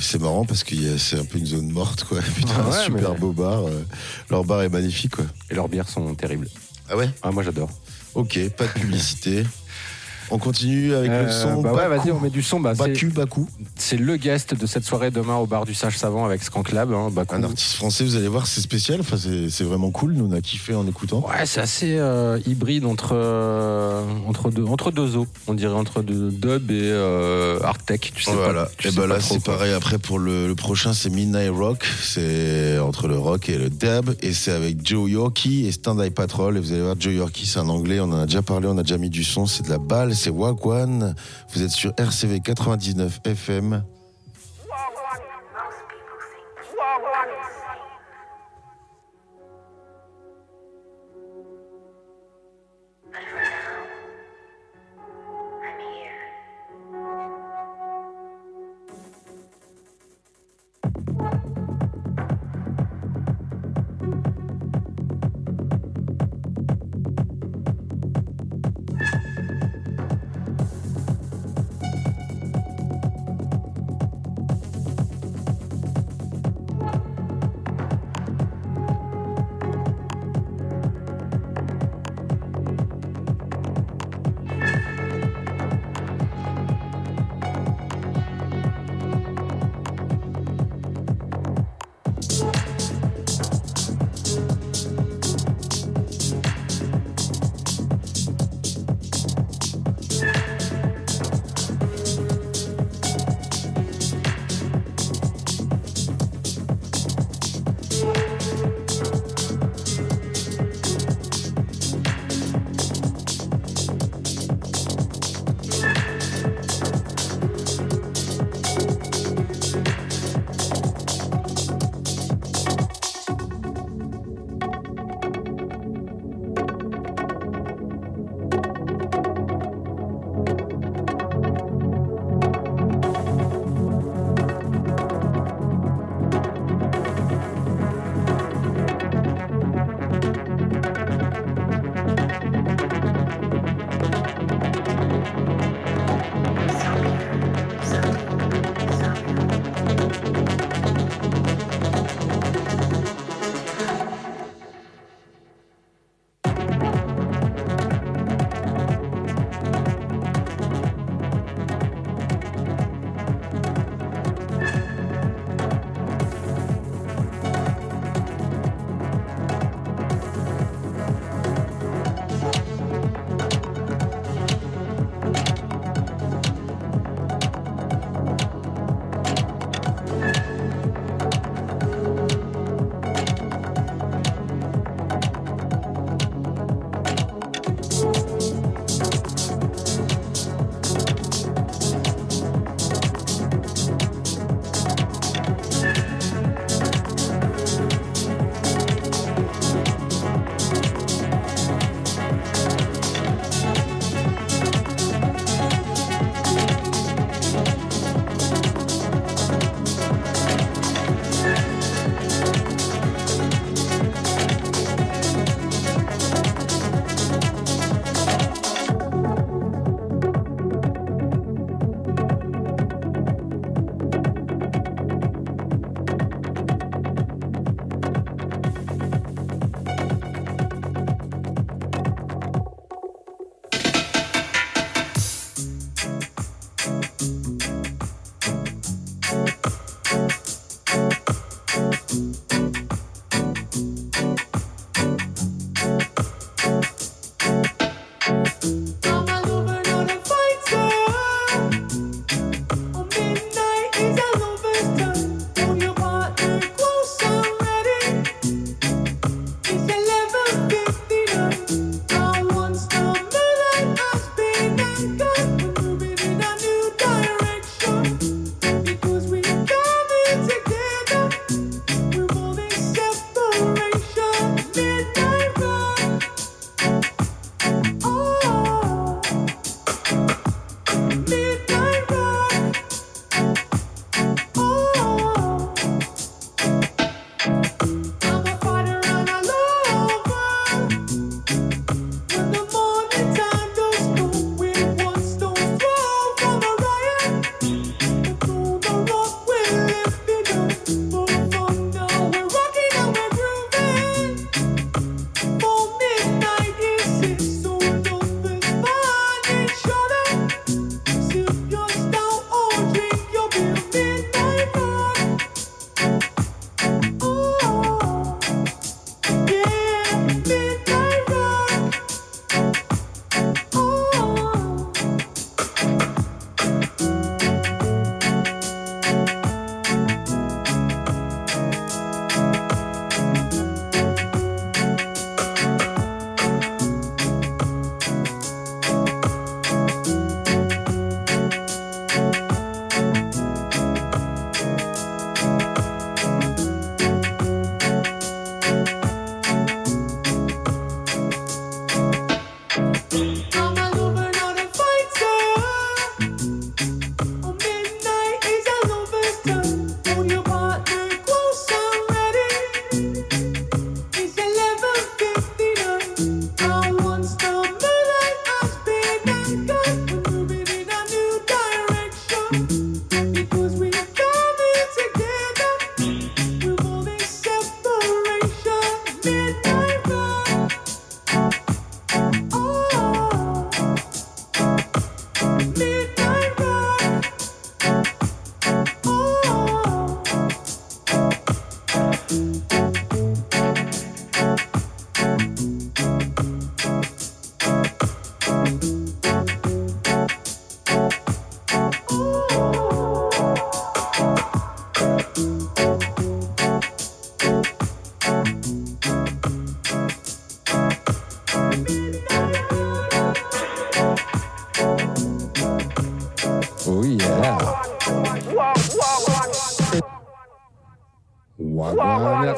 C'est marrant parce que c'est un peu une zone morte, quoi. Putain, Ah ouais, un super mais- beau bar. euh, leur bar est magnifique, quoi. Et leurs bières sont terribles. Ah ouais? Ah, moi j'adore. Ok, pas de publicité. On continue avec le Euh, son. bah ouais, vas-y, on met du son. Bah, Baku, Baku. C'est le guest de cette soirée demain au bar du Singe Savant avec Skank Lab. Hein. Un artiste français, vous allez voir, c'est spécial. Enfin, c'est vraiment cool. Nous, on a kiffé en écoutant. Ouais, c'est assez euh, hybride entre, euh, entre, deux, entre deux eaux. On dirait entre de, dub et euh, art tech. Tu sais voilà. pas, tu et sais ben pas là, c'est pareil. Après, pour le, le prochain, c'est Midnight Rock. C'est entre le rock et le dub. Et c'est avec Joe Yorkie et Stand Eye Patrol. Et vous allez voir, Joe Yorkie, c'est un anglais. On en a déjà parlé. On a déjà mis du son. C'est de la balle. C'est Wagwan. Vous êtes sur RCV 99 FM.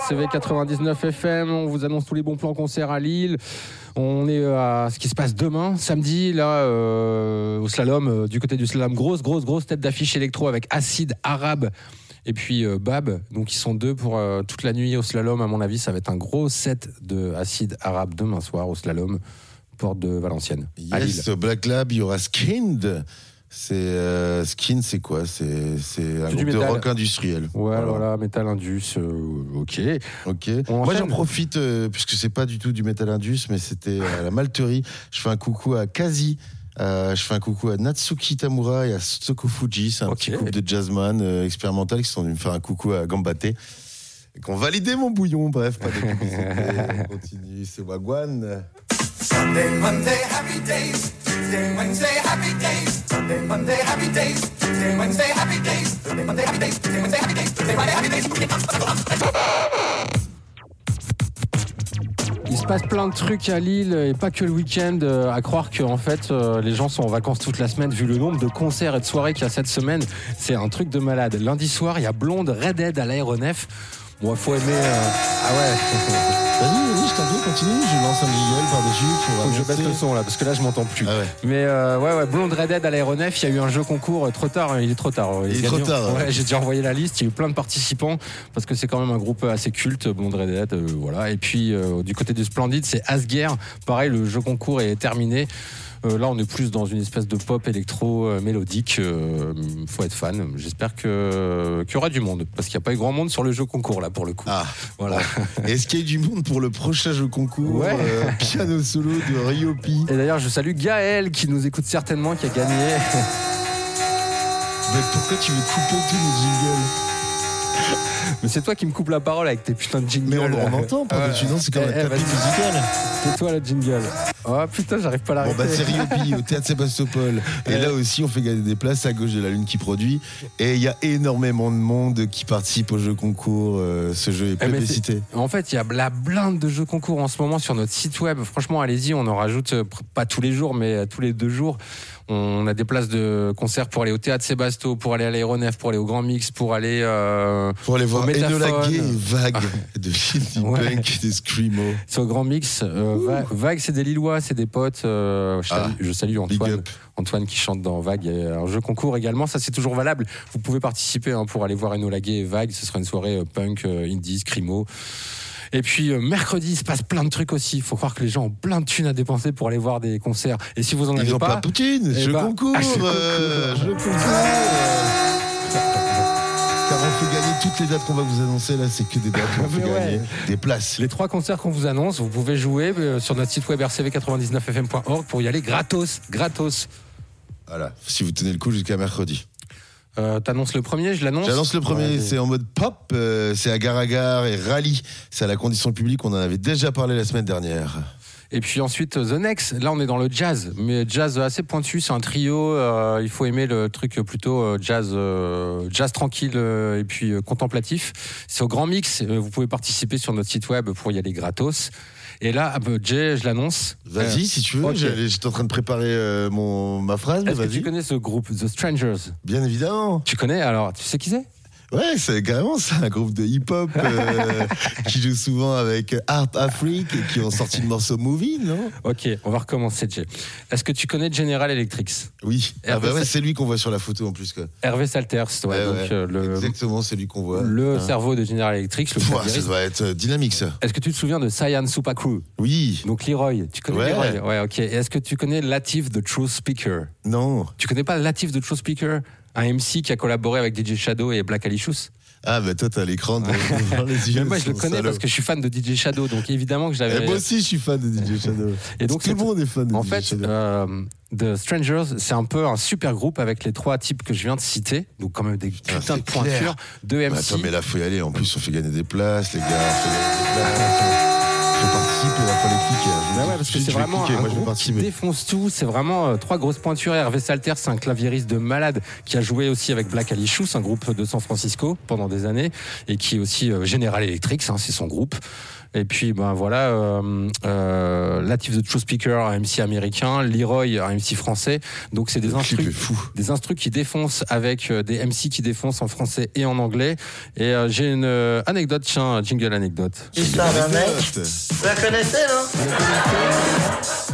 RCV 99 FM. On vous annonce tous les bons plans concerts à Lille. On est à ce qui se passe demain, samedi, là, euh, au slalom, euh, du côté du slalom. Grosse, grosse, grosse tête d'affiche électro avec Acide Arabe et puis euh, Bab. Donc, ils sont deux pour euh, toute la nuit au slalom. À mon avis, ça va être un gros set de Acide Arabe demain soir au slalom, porte de Valenciennes. à Lille. Yes, Black Lab, il y aura Skinned. C'est euh, Skin, c'est quoi? C'est c'est un groupe de métal. rock industriel. Ouais, voilà, Metal Indus, euh, ok. Ok. On Moi, j'en profite euh, puisque c'est pas du tout du Metal Indus, mais c'était à la Malterie. Je fais un coucou à Kazi. euh, je fais un coucou à Natsuki Tamura et à Soko Fuji. C'est un petit groupe de jazzman euh, expérimental qui sont venus me faire un coucou à Gambate. Et qui ont validé mon bouillon. Bref, pas de. On continue. C'est Wagwan. Il se passe plein de trucs à Lille et pas que le week-end. euh, À croire que en fait euh, les gens sont en vacances toute la semaine vu le nombre de concerts et de soirées qu'il y a cette semaine. C'est un truc de malade. Lundi soir, il y a Blonde Redhead à l'aéronef. Bon, faut aimer. euh, Ah ouais. Vas-y, vas-y, je t'en prie, continue. Je lance un jingle par-dessus. pour Faut que je baisse le son là parce que là je m'entends plus. Ah ouais. Mais euh, ouais ouais Blonde Redhead à l'aéronef, il y a eu un jeu concours euh, trop tard, hein, il est trop tard. Il est gagnant. trop tard, ouais. Ouais, j'ai déjà envoyé la liste, il y a eu plein de participants parce que c'est quand même un groupe assez culte Blonde Redhead euh, voilà. Et puis euh, du côté du Splendide, c'est Asguerre. Pareil, le jeu concours est terminé. Euh, là, on est plus dans une espèce de pop électro euh, mélodique. Euh, faut être fan. J'espère que qu'il y aura du monde parce qu'il n'y a pas eu grand monde sur le jeu concours là pour le coup. Ah, voilà. Est-ce qu'il y a du monde pour le prochain jeu concours Ouais. euh, Piano solo de Ryopi. Et d'ailleurs, je salue Gaël qui nous écoute certainement, qui a gagné. Mais pourquoi tu veux couper tous les jingles? Mais c'est toi qui me coupe la parole avec tes putains de jingles. Mais on, on entend par-dessus, non C'est comme un eh, tapis vas-y. musical. C'est toi le jingle. Oh putain, j'arrive pas à Bon l'arrêter. bah c'est Ryopi au théâtre Sébastopol. Et là aussi on fait gagner des places à gauche de la lune qui produit. Et il y a énormément de monde qui participe au jeu concours. Euh, ce jeu est Eh, plébiscité. En fait, il y a la blinde de jeux concours en ce moment sur notre site web. Franchement, allez-y, on en rajoute euh, pas tous les jours, mais euh, tous les deux jours. On a des places de concert pour aller au théâtre Sébasto, pour aller à l'aéronef, pour aller au Grand Mix, pour aller euh, Pour aller voir. Enola Gay Vague de Philippe Ouais. Punk des Screamo. C'est au Grand Mix. Euh, Va- Vague, c'est des Lillois, c'est des potes. euh, je, salue, Ah, je salue big Antoine. up. Antoine qui chante dans Vague. Il y a un jeu concours également. Ça, c'est toujours valable. Vous pouvez participer hein, pour aller voir Enola Gay et Vague. Ce sera une soirée euh, punk, euh, indie, scrimo. Et puis euh, mercredi, il se passe plein de trucs aussi. Il faut croire que les gens ont plein de thunes à dépenser pour aller voir des concerts. Et si vous en avez Ils ont pas, pas Poutine, eh ben, concours, ah, euh, concours. jeu concours. Car on fait gagner toutes les dates qu'on va vous annoncer là, c'est que des dates où on fait ouais. gagner des places. les trois concerts qu'on vous annonce, vous pouvez jouer euh, sur notre site web rcv99fm.org pour y aller gratos. Gratos. Voilà, si vous tenez le coup jusqu'à mercredi. Euh, T'annonces le premier, je l'annonce. J'annonce le premier, Ouais, c'est en mode pop, euh, c'est à gare à gare et rallye. C'est à la condition publique, on en avait déjà parlé la semaine dernière. Et puis ensuite The Next, là on est dans le jazz, mais jazz assez pointu, c'est un trio, euh, il faut aimer le truc plutôt euh, jazz euh, jazz tranquille euh, et puis euh, contemplatif. C'est au Grand Mix, euh, vous pouvez participer sur notre site web pour y aller gratos. Et là, ah, bah, Jay, je l'annonce. Vas-y, si tu veux, j'étais en train de préparer euh, mon, ma phrase, Est-ce que tu connais ce groupe, The Strangers? Bien évidemment. Tu connais Alors, tu sais qui c'est? Ouais, c'est carrément ça, un groupe de hip-hop euh, qui joue souvent avec Art Afrique et qui ont sorti le morceau Movie, non? Ok, on va recommencer, Jay. Est-ce que tu connais General Electric? Oui. Ah Hervé bah ouais, c'est lui qu'on voit sur la photo en plus. Quoi. Hervé Salters, ouais, Ouais, donc ouais. euh, le, Exactement, c'est lui qu'on voit. le Hein. cerveau de General Electric, le Pouah, ça doit être euh, dynamique ça. Est-ce que tu te souviens de Cyan Super Crew? Oui. Donc Leroy, tu connais. Leroy? Ouais, ok. Et est-ce que tu connais Latif the True Speaker? Non. Tu connais pas Latif the True Speaker? Un MC qui a collaboré avec DJ Shadow et Black Alicious Ah, bah toi, t'as l'écran de- dans les yeux. Mais moi je le connais salaud. parce que je suis fan de DJ Shadow, donc évidemment que je Eh, l'avais. moi aussi, je suis fan de DJ Shadow. Et donc tout le monde est fan de En DJ fait, Shadow. euh, The Strangers, c'est un peu un super groupe avec les trois types que je viens de citer, donc quand même des Putain, putains de clair. pointures, deux MC. Mais attends, mais là, faut y aller. En plus, on fait gagner des places, les gars. On fait gagner des places. Faut participer, il faut les cliquer. Je Bah ouais, parce que c'est je vraiment cliquer. un Moi, je vais groupe qui participer. défonce tout. C'est vraiment euh, trois grosses pointures. Hervé Salter, c'est un claviériste de malade qui a joué aussi avec Black Alicious, un groupe de San Francisco pendant des années, et qui est aussi euh, General Electric, hein, c'est son groupe. Et puis, ben voilà, euh, euh, Latif the True Speaker, un MC américain, Leroy, un MC français. Donc, c'est des instrus, des instrus qui défoncent avec euh, des MC qui défoncent en français et en anglais. Et euh, j'ai une euh, anecdote, tiens, jingle anecdote. L'histoire d'un mec. Vous la connaissez, non?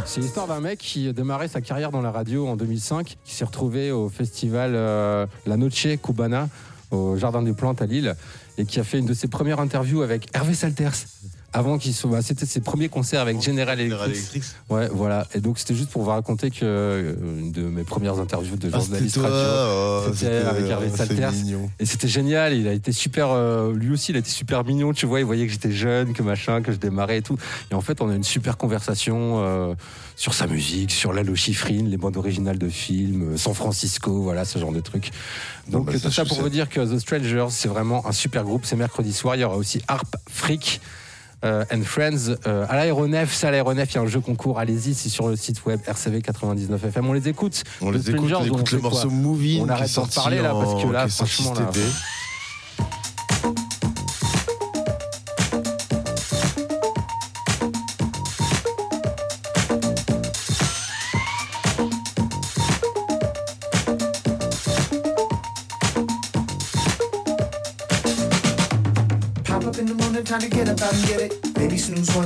C'est l'histoire d'un mec qui a démarré sa carrière dans la radio en 2005, qui s'est retrouvé au festival euh, La Noche Cubana au Jardin des Plantes à Lille et qui a fait une de ses premières interviews avec Hervé Salters. Avant qu'il soit, bah, c'était ses premiers concerts avec General Electric. Ouais, voilà. Et donc c'était juste pour vous raconter que euh, une de mes premières interviews de Ah, journaliste toi, radio, oh, c'était c'était- avec Hervé oh, c'est Salters. Et c'était génial. Il a été super. euh, lui aussi, il a été super mignon. Tu vois, il voyait que j'étais jeune, que machin, que je démarrais et tout. Et en fait, on a une super conversation euh, sur sa musique, sur Lalo Schifrin, les bandes originales de films, euh, San Francisco, voilà, ce genre de trucs. Donc bah, tout ça, pour sais. vous dire que The Strangers, c'est vraiment un super groupe. C'est mercredi soir. Il y aura aussi Harp Freak. Euh, and Friends euh, à l'aéronef, c'est à l'aéronef, il y a un jeu concours, allez-y, c'est sur le site web RCV 99 FM, on les écoute. On les écoute, on écoute le morceau quoi Moving On arrête d'en parler là parce que là, franchement, là,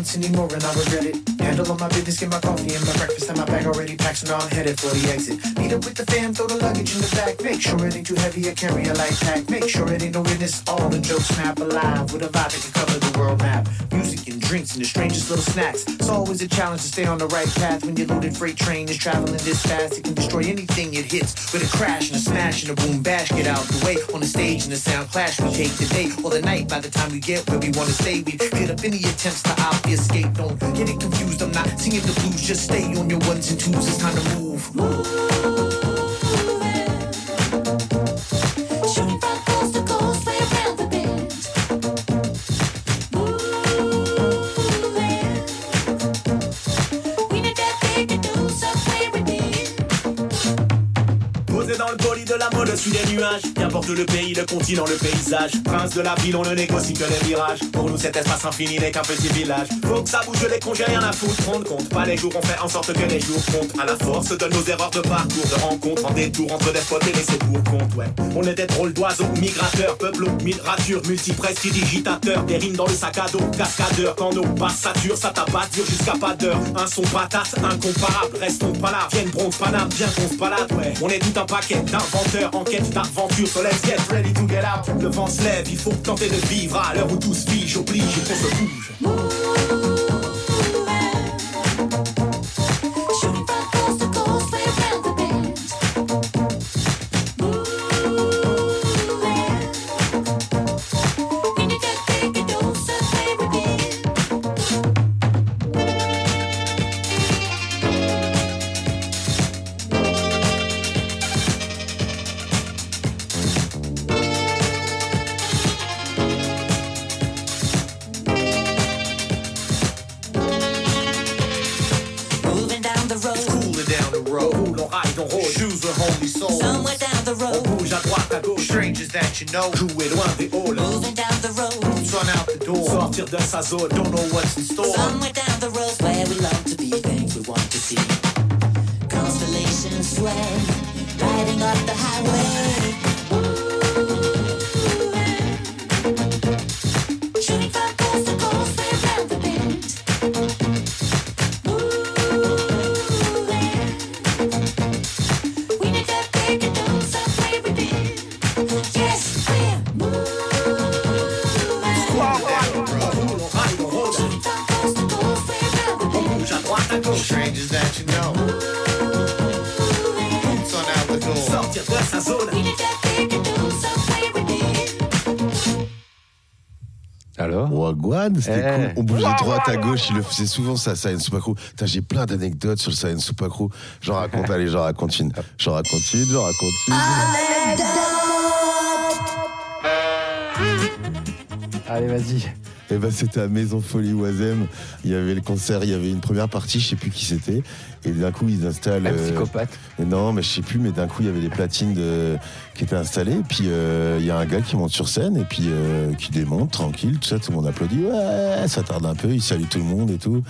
once anymore and I regret it. Handle all my business, get my coffee and my breakfast and my bag already packed, so now I'm headed for the exit. Meet up with the fam, throw the luggage in the back. Make sure it ain't too heavy, I carry a light pack. Make sure it ain't no witness, all the jokes snap alive with a vibe that can cover the world map. Music and drinks and the strangest little snacks. It's always a challenge to stay on the right path when your loaded freight train is traveling this fast. It can destroy anything it hits with a crash and a smash and a boom bash. Get out the way on the stage and the sound clash. We take the day or the night. By the time we get where we wanna stay, we get up any attempts to obfuscate. Don't get it confused. I'm not singing the blues. Just stay on your ones and twos. It's time to move. Posé de nuages Qu'importe le pays, le continent, le paysage. Prince de la ville, on ne négocie que les virages. Pour nous cet espace infini n'est qu'un petit village. Faut que ça bouge les congés, rien à foutre. Prendre compte, pas les jours, on fait en sorte que les jours comptent. À la force de nos erreurs de parcours De rencontres en détour entre des spots et laissés pour compte ouais. On est des drôles d'oiseaux, migrateurs Peuple migrature, multiprestidigitateurs Des rimes dans le sac à dos, cascadeurs. Quand nos basses saturent, ça tabasse dur jusqu'à pas d'heure. Un son patate, incomparable Restons pas là, viennent bronze, paname Bien qu'on se balade, ouais. On est tout un paquet d'inventeurs en quête d'aventure So let's get ready to get out. Le vent se lève, il faut tenter de vivre. À l'heure où tout se fige, oblige qu'on se bouge Strangers that you know. Jouer loin des halls. Moving down the road. On out the door. Sortir de sa zone Don't know what's in store. Somewhere down the road where we love to be, things we want to see. Constellations sway, riding up the highway. C'était Eh. cool. On bougeait droite à gauche, il le faisait souvent ça, Science. Putain, j'ai plein d'anecdotes sur le Science Supacro. J'en raconte, allez, j'en raconte une. J'en raconte une, j'en raconte une. Allez, vas-y. Et ben c'était à Maison Folie Oisem. Il y avait le concert, il y avait une première partie, je sais plus qui c'était. Et d'un coup ils installent. Un euh, psychopathe. non, mais je sais plus, mais d'un coup, il y avait les platines de... qui étaient installées. Et puis, euh, il y a un gars qui monte sur scène et puis euh, qui démonte tranquille. Tout ça, tout le monde applaudit. Ouais, ça tarde un peu. Il salue tout le monde et tout.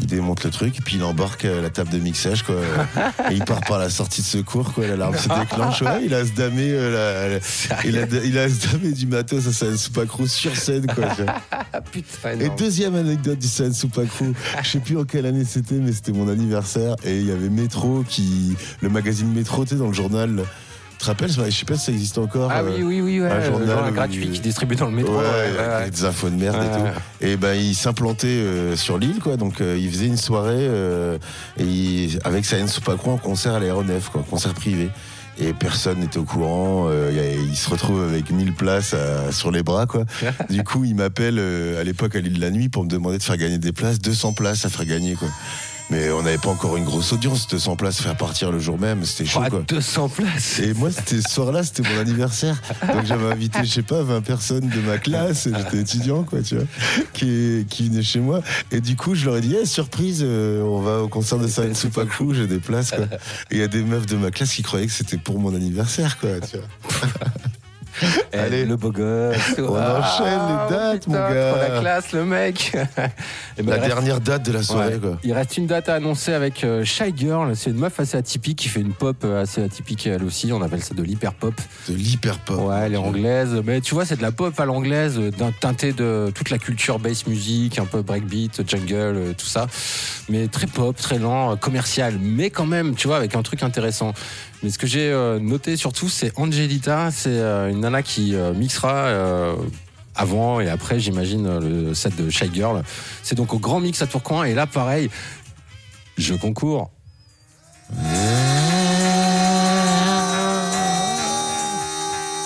Il démonte le truc et puis il embarque euh, la table de mixage quoi. et il part par la sortie de secours quoi. L'alarme se déclenche. Ouais, il a se damé, euh, la- la- il, a, il a se damé du matos. C'est un Soupacrou sur scène quoi. Putain, Et deuxième anecdote du San Soupacrou, je sais plus en quelle année c'était, mais c'était mon anniversaire et il y avait Métro qui, le magazine Métro, tu sais, dans le journal. Tu te rappelles, je sais pas si ça existe encore. Ah euh, oui, oui, oui, ouais. un le journal gratuit qui distribue dans le métro. Ouais, ouais, avec des infos de merde et tout. Et ben il s'implantait euh, sur l'île, quoi. Donc euh, il faisait une soirée euh, et il- avec Sayen Soupacrou en concert à l'aéronef, quoi, concert privé. Et personne n'était au courant. euh, il se retrouve avec 1000 places à- sur les bras, quoi. du coup, il m'appelle euh, à l'époque à l'île de la nuit pour me demander de faire gagner des places, 200 places à faire gagner, quoi. Mais on n'avait pas encore une grosse audience, 200 places faire partir le jour même, c'était chaud, Ah, quoi. 200 places. Et moi, c'était ce soir-là, c'était mon anniversaire. Donc j'avais invité, je sais pas, 20 personnes de ma classe, j'étais étudiant, quoi, tu vois, qui, qui venaient chez moi. Et du coup, je leur ai dit, Eh, surprise, euh, on va au concert de Saïd Soupakou, j'ai des places, quoi. Et il y a des meufs de ma classe qui croyaient que c'était pour mon anniversaire, quoi, tu vois. Allez. le beau gosse. On Ah, enchaîne les dates, mon gars. la classe, le mec. Ben, La reste- dernière date de la soirée, Ouais. quoi. Il reste une date à annoncer avec euh, Shy Girl. C'est une meuf assez atypique qui fait une pop euh, assez atypique elle aussi. On appelle ça de l'hyper pop. De l'hyper pop. Ouais, elle est anglaise. Mais tu vois, c'est de la pop à l'anglaise, euh, d'un teinté de toute la culture bass music, un peu breakbeat, jungle, tout ça. Mais très pop, très lent, commercial. Mais quand même, tu vois, avec un truc intéressant. Mais ce que j'ai euh, noté surtout, c'est Angelita. C'est euh, une nana qui euh, mixera. avant et après, j'imagine, le set de Shy Girl. C'est donc au Grand Mix à Tourcoing. Et là, pareil, je concours.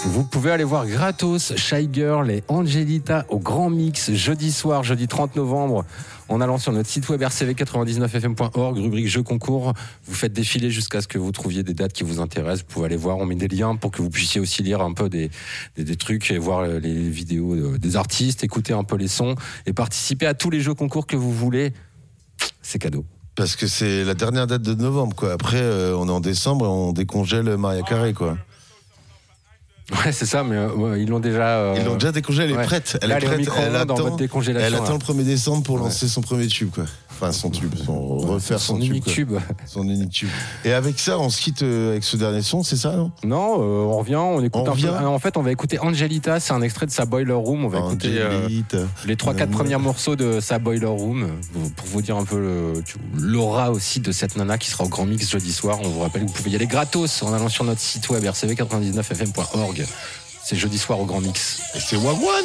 Vous pouvez aller voir gratos Shy Girl et Angelita au Grand Mix jeudi soir, jeudi 30 novembre, en allant sur notre site web rcv99fm.org, rubrique jeux concours. Vous faites défiler jusqu'à ce que vous trouviez des dates qui vous intéressent. Vous pouvez aller voir, on met des liens pour que vous puissiez aussi lire un peu des, des, trucs et voir les vidéos de- des artistes, écouter un peu les sons et participer à tous les jeux concours que vous voulez. C'est cadeau. Parce que c'est la dernière date de novembre, quoi. Après, euh, on est en décembre et on décongèle Maria Carré, quoi. Ouais, c'est ça, mais euh, ils l'ont déjà. euh, Ils l'ont déjà décongélée, elle est ouais. prête. Elle Là, est prête. elle en attend, mode décongélation, elle attend là. le 1er décembre pour Ouais. lancer son premier tube, quoi. Enfin, son tube, son, refaire son, son tube. unique tube. Son unique tube. Et avec ça, on se quitte euh, avec ce dernier son, c'est ça, non? Non, euh, on revient, on écoute On un revient peu. En fait, on va écouter Angelita, c'est un extrait de sa Boiler Room. On va écouter euh, les 3-4 premiers morceaux de sa Boiler Room pour- vous dire un peu l'aura aussi de cette nana qui sera au Grand Mix jeudi soir. On vous rappelle que vous pouvez y aller gratos en allant sur notre site web rcv99fm.org. C'est jeudi soir au Grand Mix. Et c'est Wagwan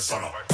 son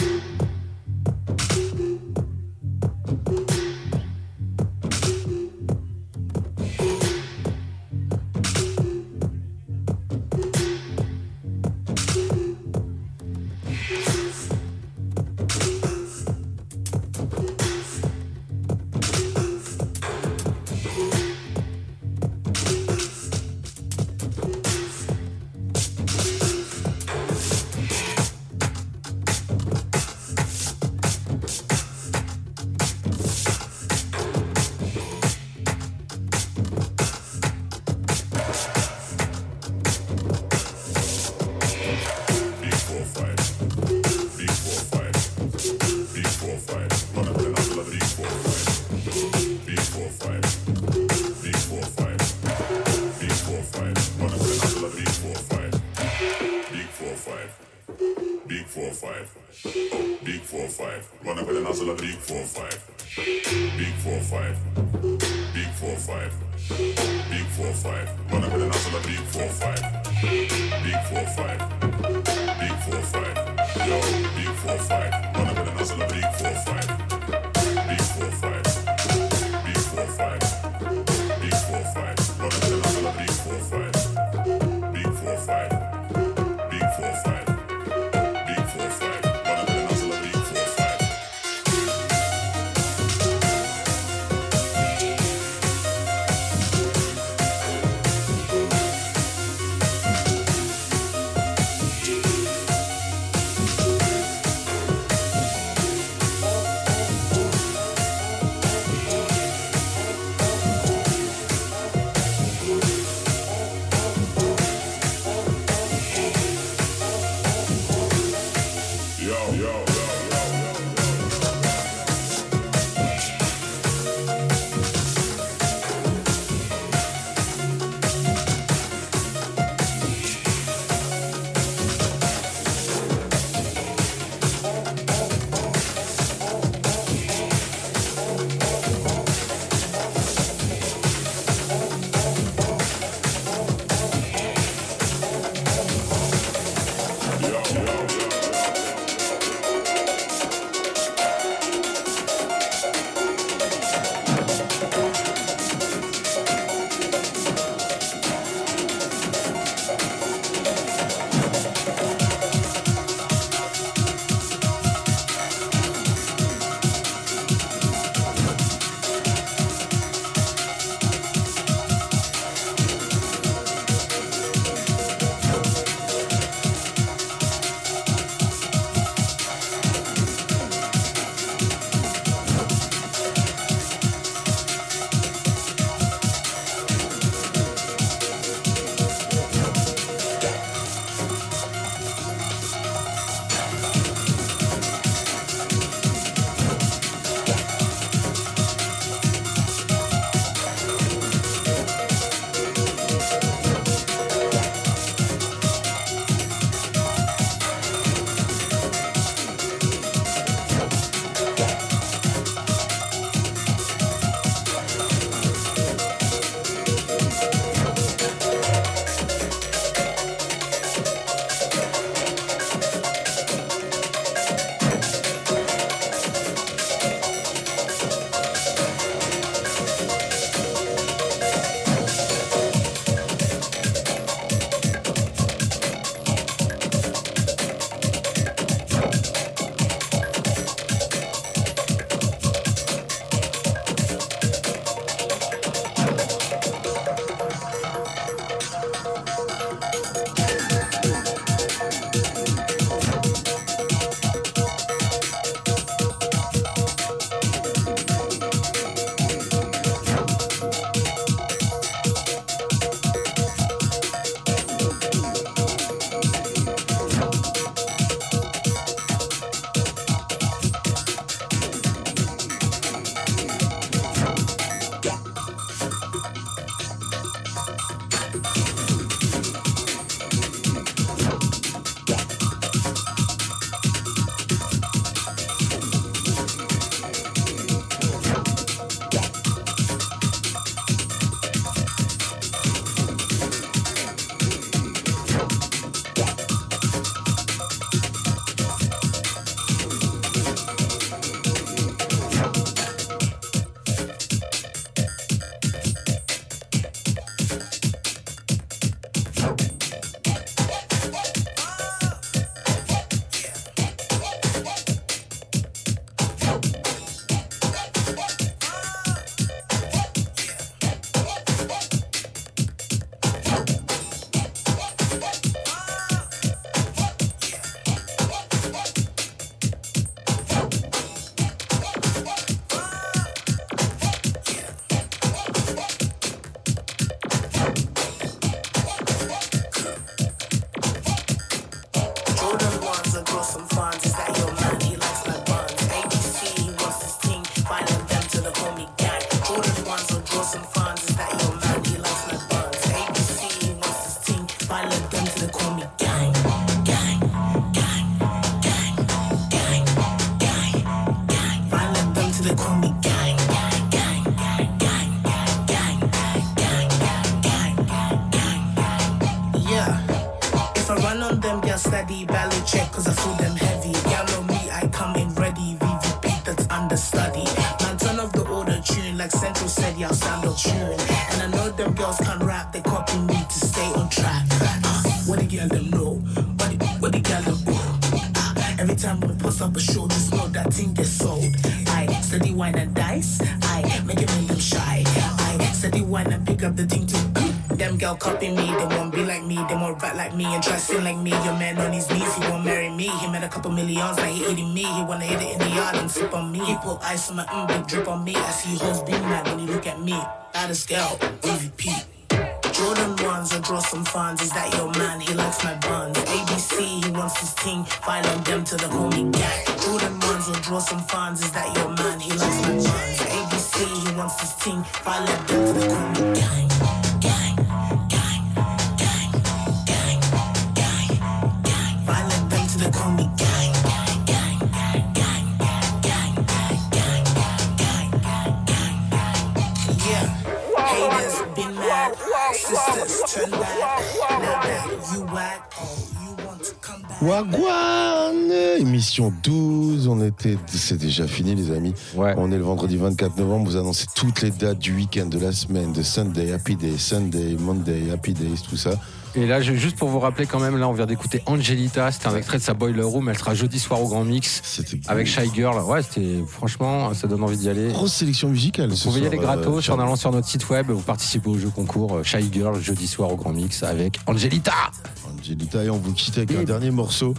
girls steady, ballet check, cause I feel them heavy. Y'all on me, I come in ready, VVP that's understudy. Man, turn off the order tune, like Central said, y'all sound a tune. And I know them girls can rap, they copy me to stay on track. Uh, what the girl them know? What the, what the girl them know? Uh, every time we post up a show, just know that thing gets sold. I steady wine and dice, I make it make them shy. I steady wine and pick up the thing to them girl copy me, they won't me and try sing like me. Your man on his knees, he won't marry me. He made a couple millions, now he eating me. He wanna hit it in the yard and sip on me. He put ice on my mm, big drip on me. I see hoes be mad when he look at me. Baddest girl, MVP. Jordan ones, I draw some funds. Is that your Wagwan Émission 12, on était, c'est déjà fini les amis. On est le vendredi 24 novembre, vous annoncez toutes les dates du week-end, de la semaine, de Sunday, Happy Day, Sunday, Monday, Happy Days, tout ça. Et là, juste pour vous rappeler quand même, là, on vient d'écouter Angelita. C'était un extrait de sa Boiler Room. Elle sera jeudi soir au Grand Mix avec Shy Girl. Ouais, c'était franchement, ça donne envie d'y aller. Grosse sélection musicale. Vous pouvez y aller gratos euh, en Charles. allant sur notre site web. Vous participez au jeu concours euh, Shy Girl jeudi soir au Grand Mix avec Angelita. Et on vous quitte avec un dernier morceau.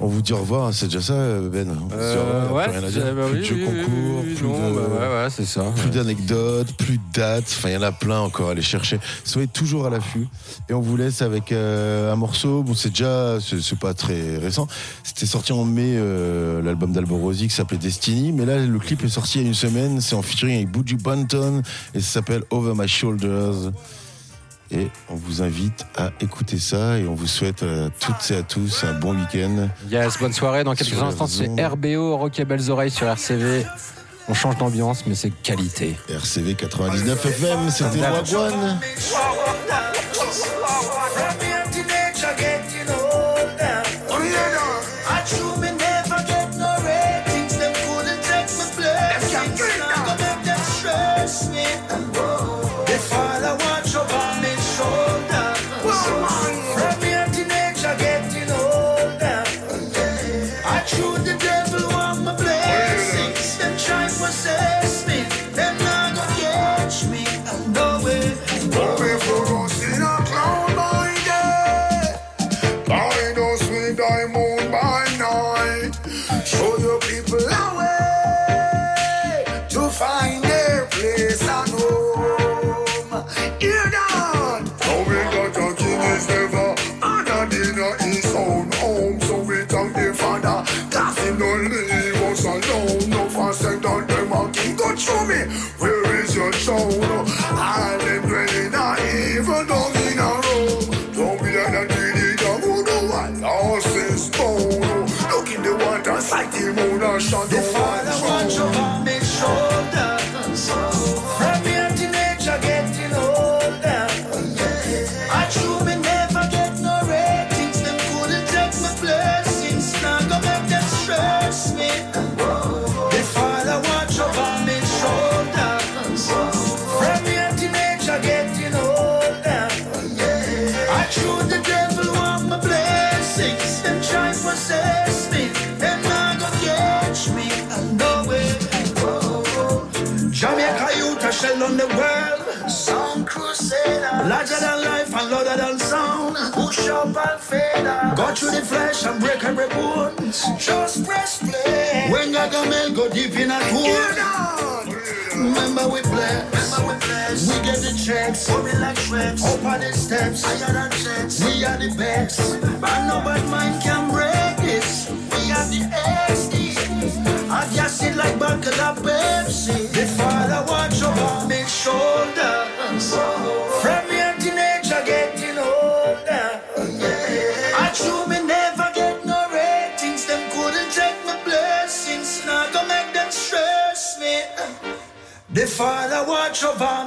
On vous dit au revoir, c'est déjà ça, Ben au Euh, revoir, ouais, plus rien à dire. c'est- bah plus oui, de oui, concours, oui, plus non, de. bah ouais, ouais, c'est ça. Plus d'anecdotes, plus de dates, enfin il y en a plein encore à aller chercher. Soyez toujours à l'affût. Et on vous laisse avec euh, un morceau, bon c'est déjà, c'est c'est pas très récent, c'était sorti en mai, euh, l'album d'Alborosi qui s'appelait Destiny, mais là le clip est sorti il y a une semaine, c'est en featuring avec Buju Banton et ça s'appelle Over My Shoulders. Et on vous invite à écouter ça et on vous souhaite à toutes et à tous un bon week-end. Yes, bonne soirée. Dans quelques instants, c'est. RBO, Rock et Belles Oreilles sur RCV. On change d'ambiance, mais c'est qualité. RCV 99 FM, c'était Wagwan. I the devil want my blessings. Them try possess me. Them not gonna catch me. And no way. Jamaica youth a shell on the world. Sound crusader. Larger than life and louder than sound. Push up and out. Go through the flesh and break every bone. Just press play. When Gargamel go deep in a tune. Remember we bless. Remember we bless. We get the checks. We like shreds. Up on the steps. Higher than checks. We are the best. And no bad mind can break this. We are the SD. I just sit like buckle of Pepsi. The father watch over me shoulders. Jeová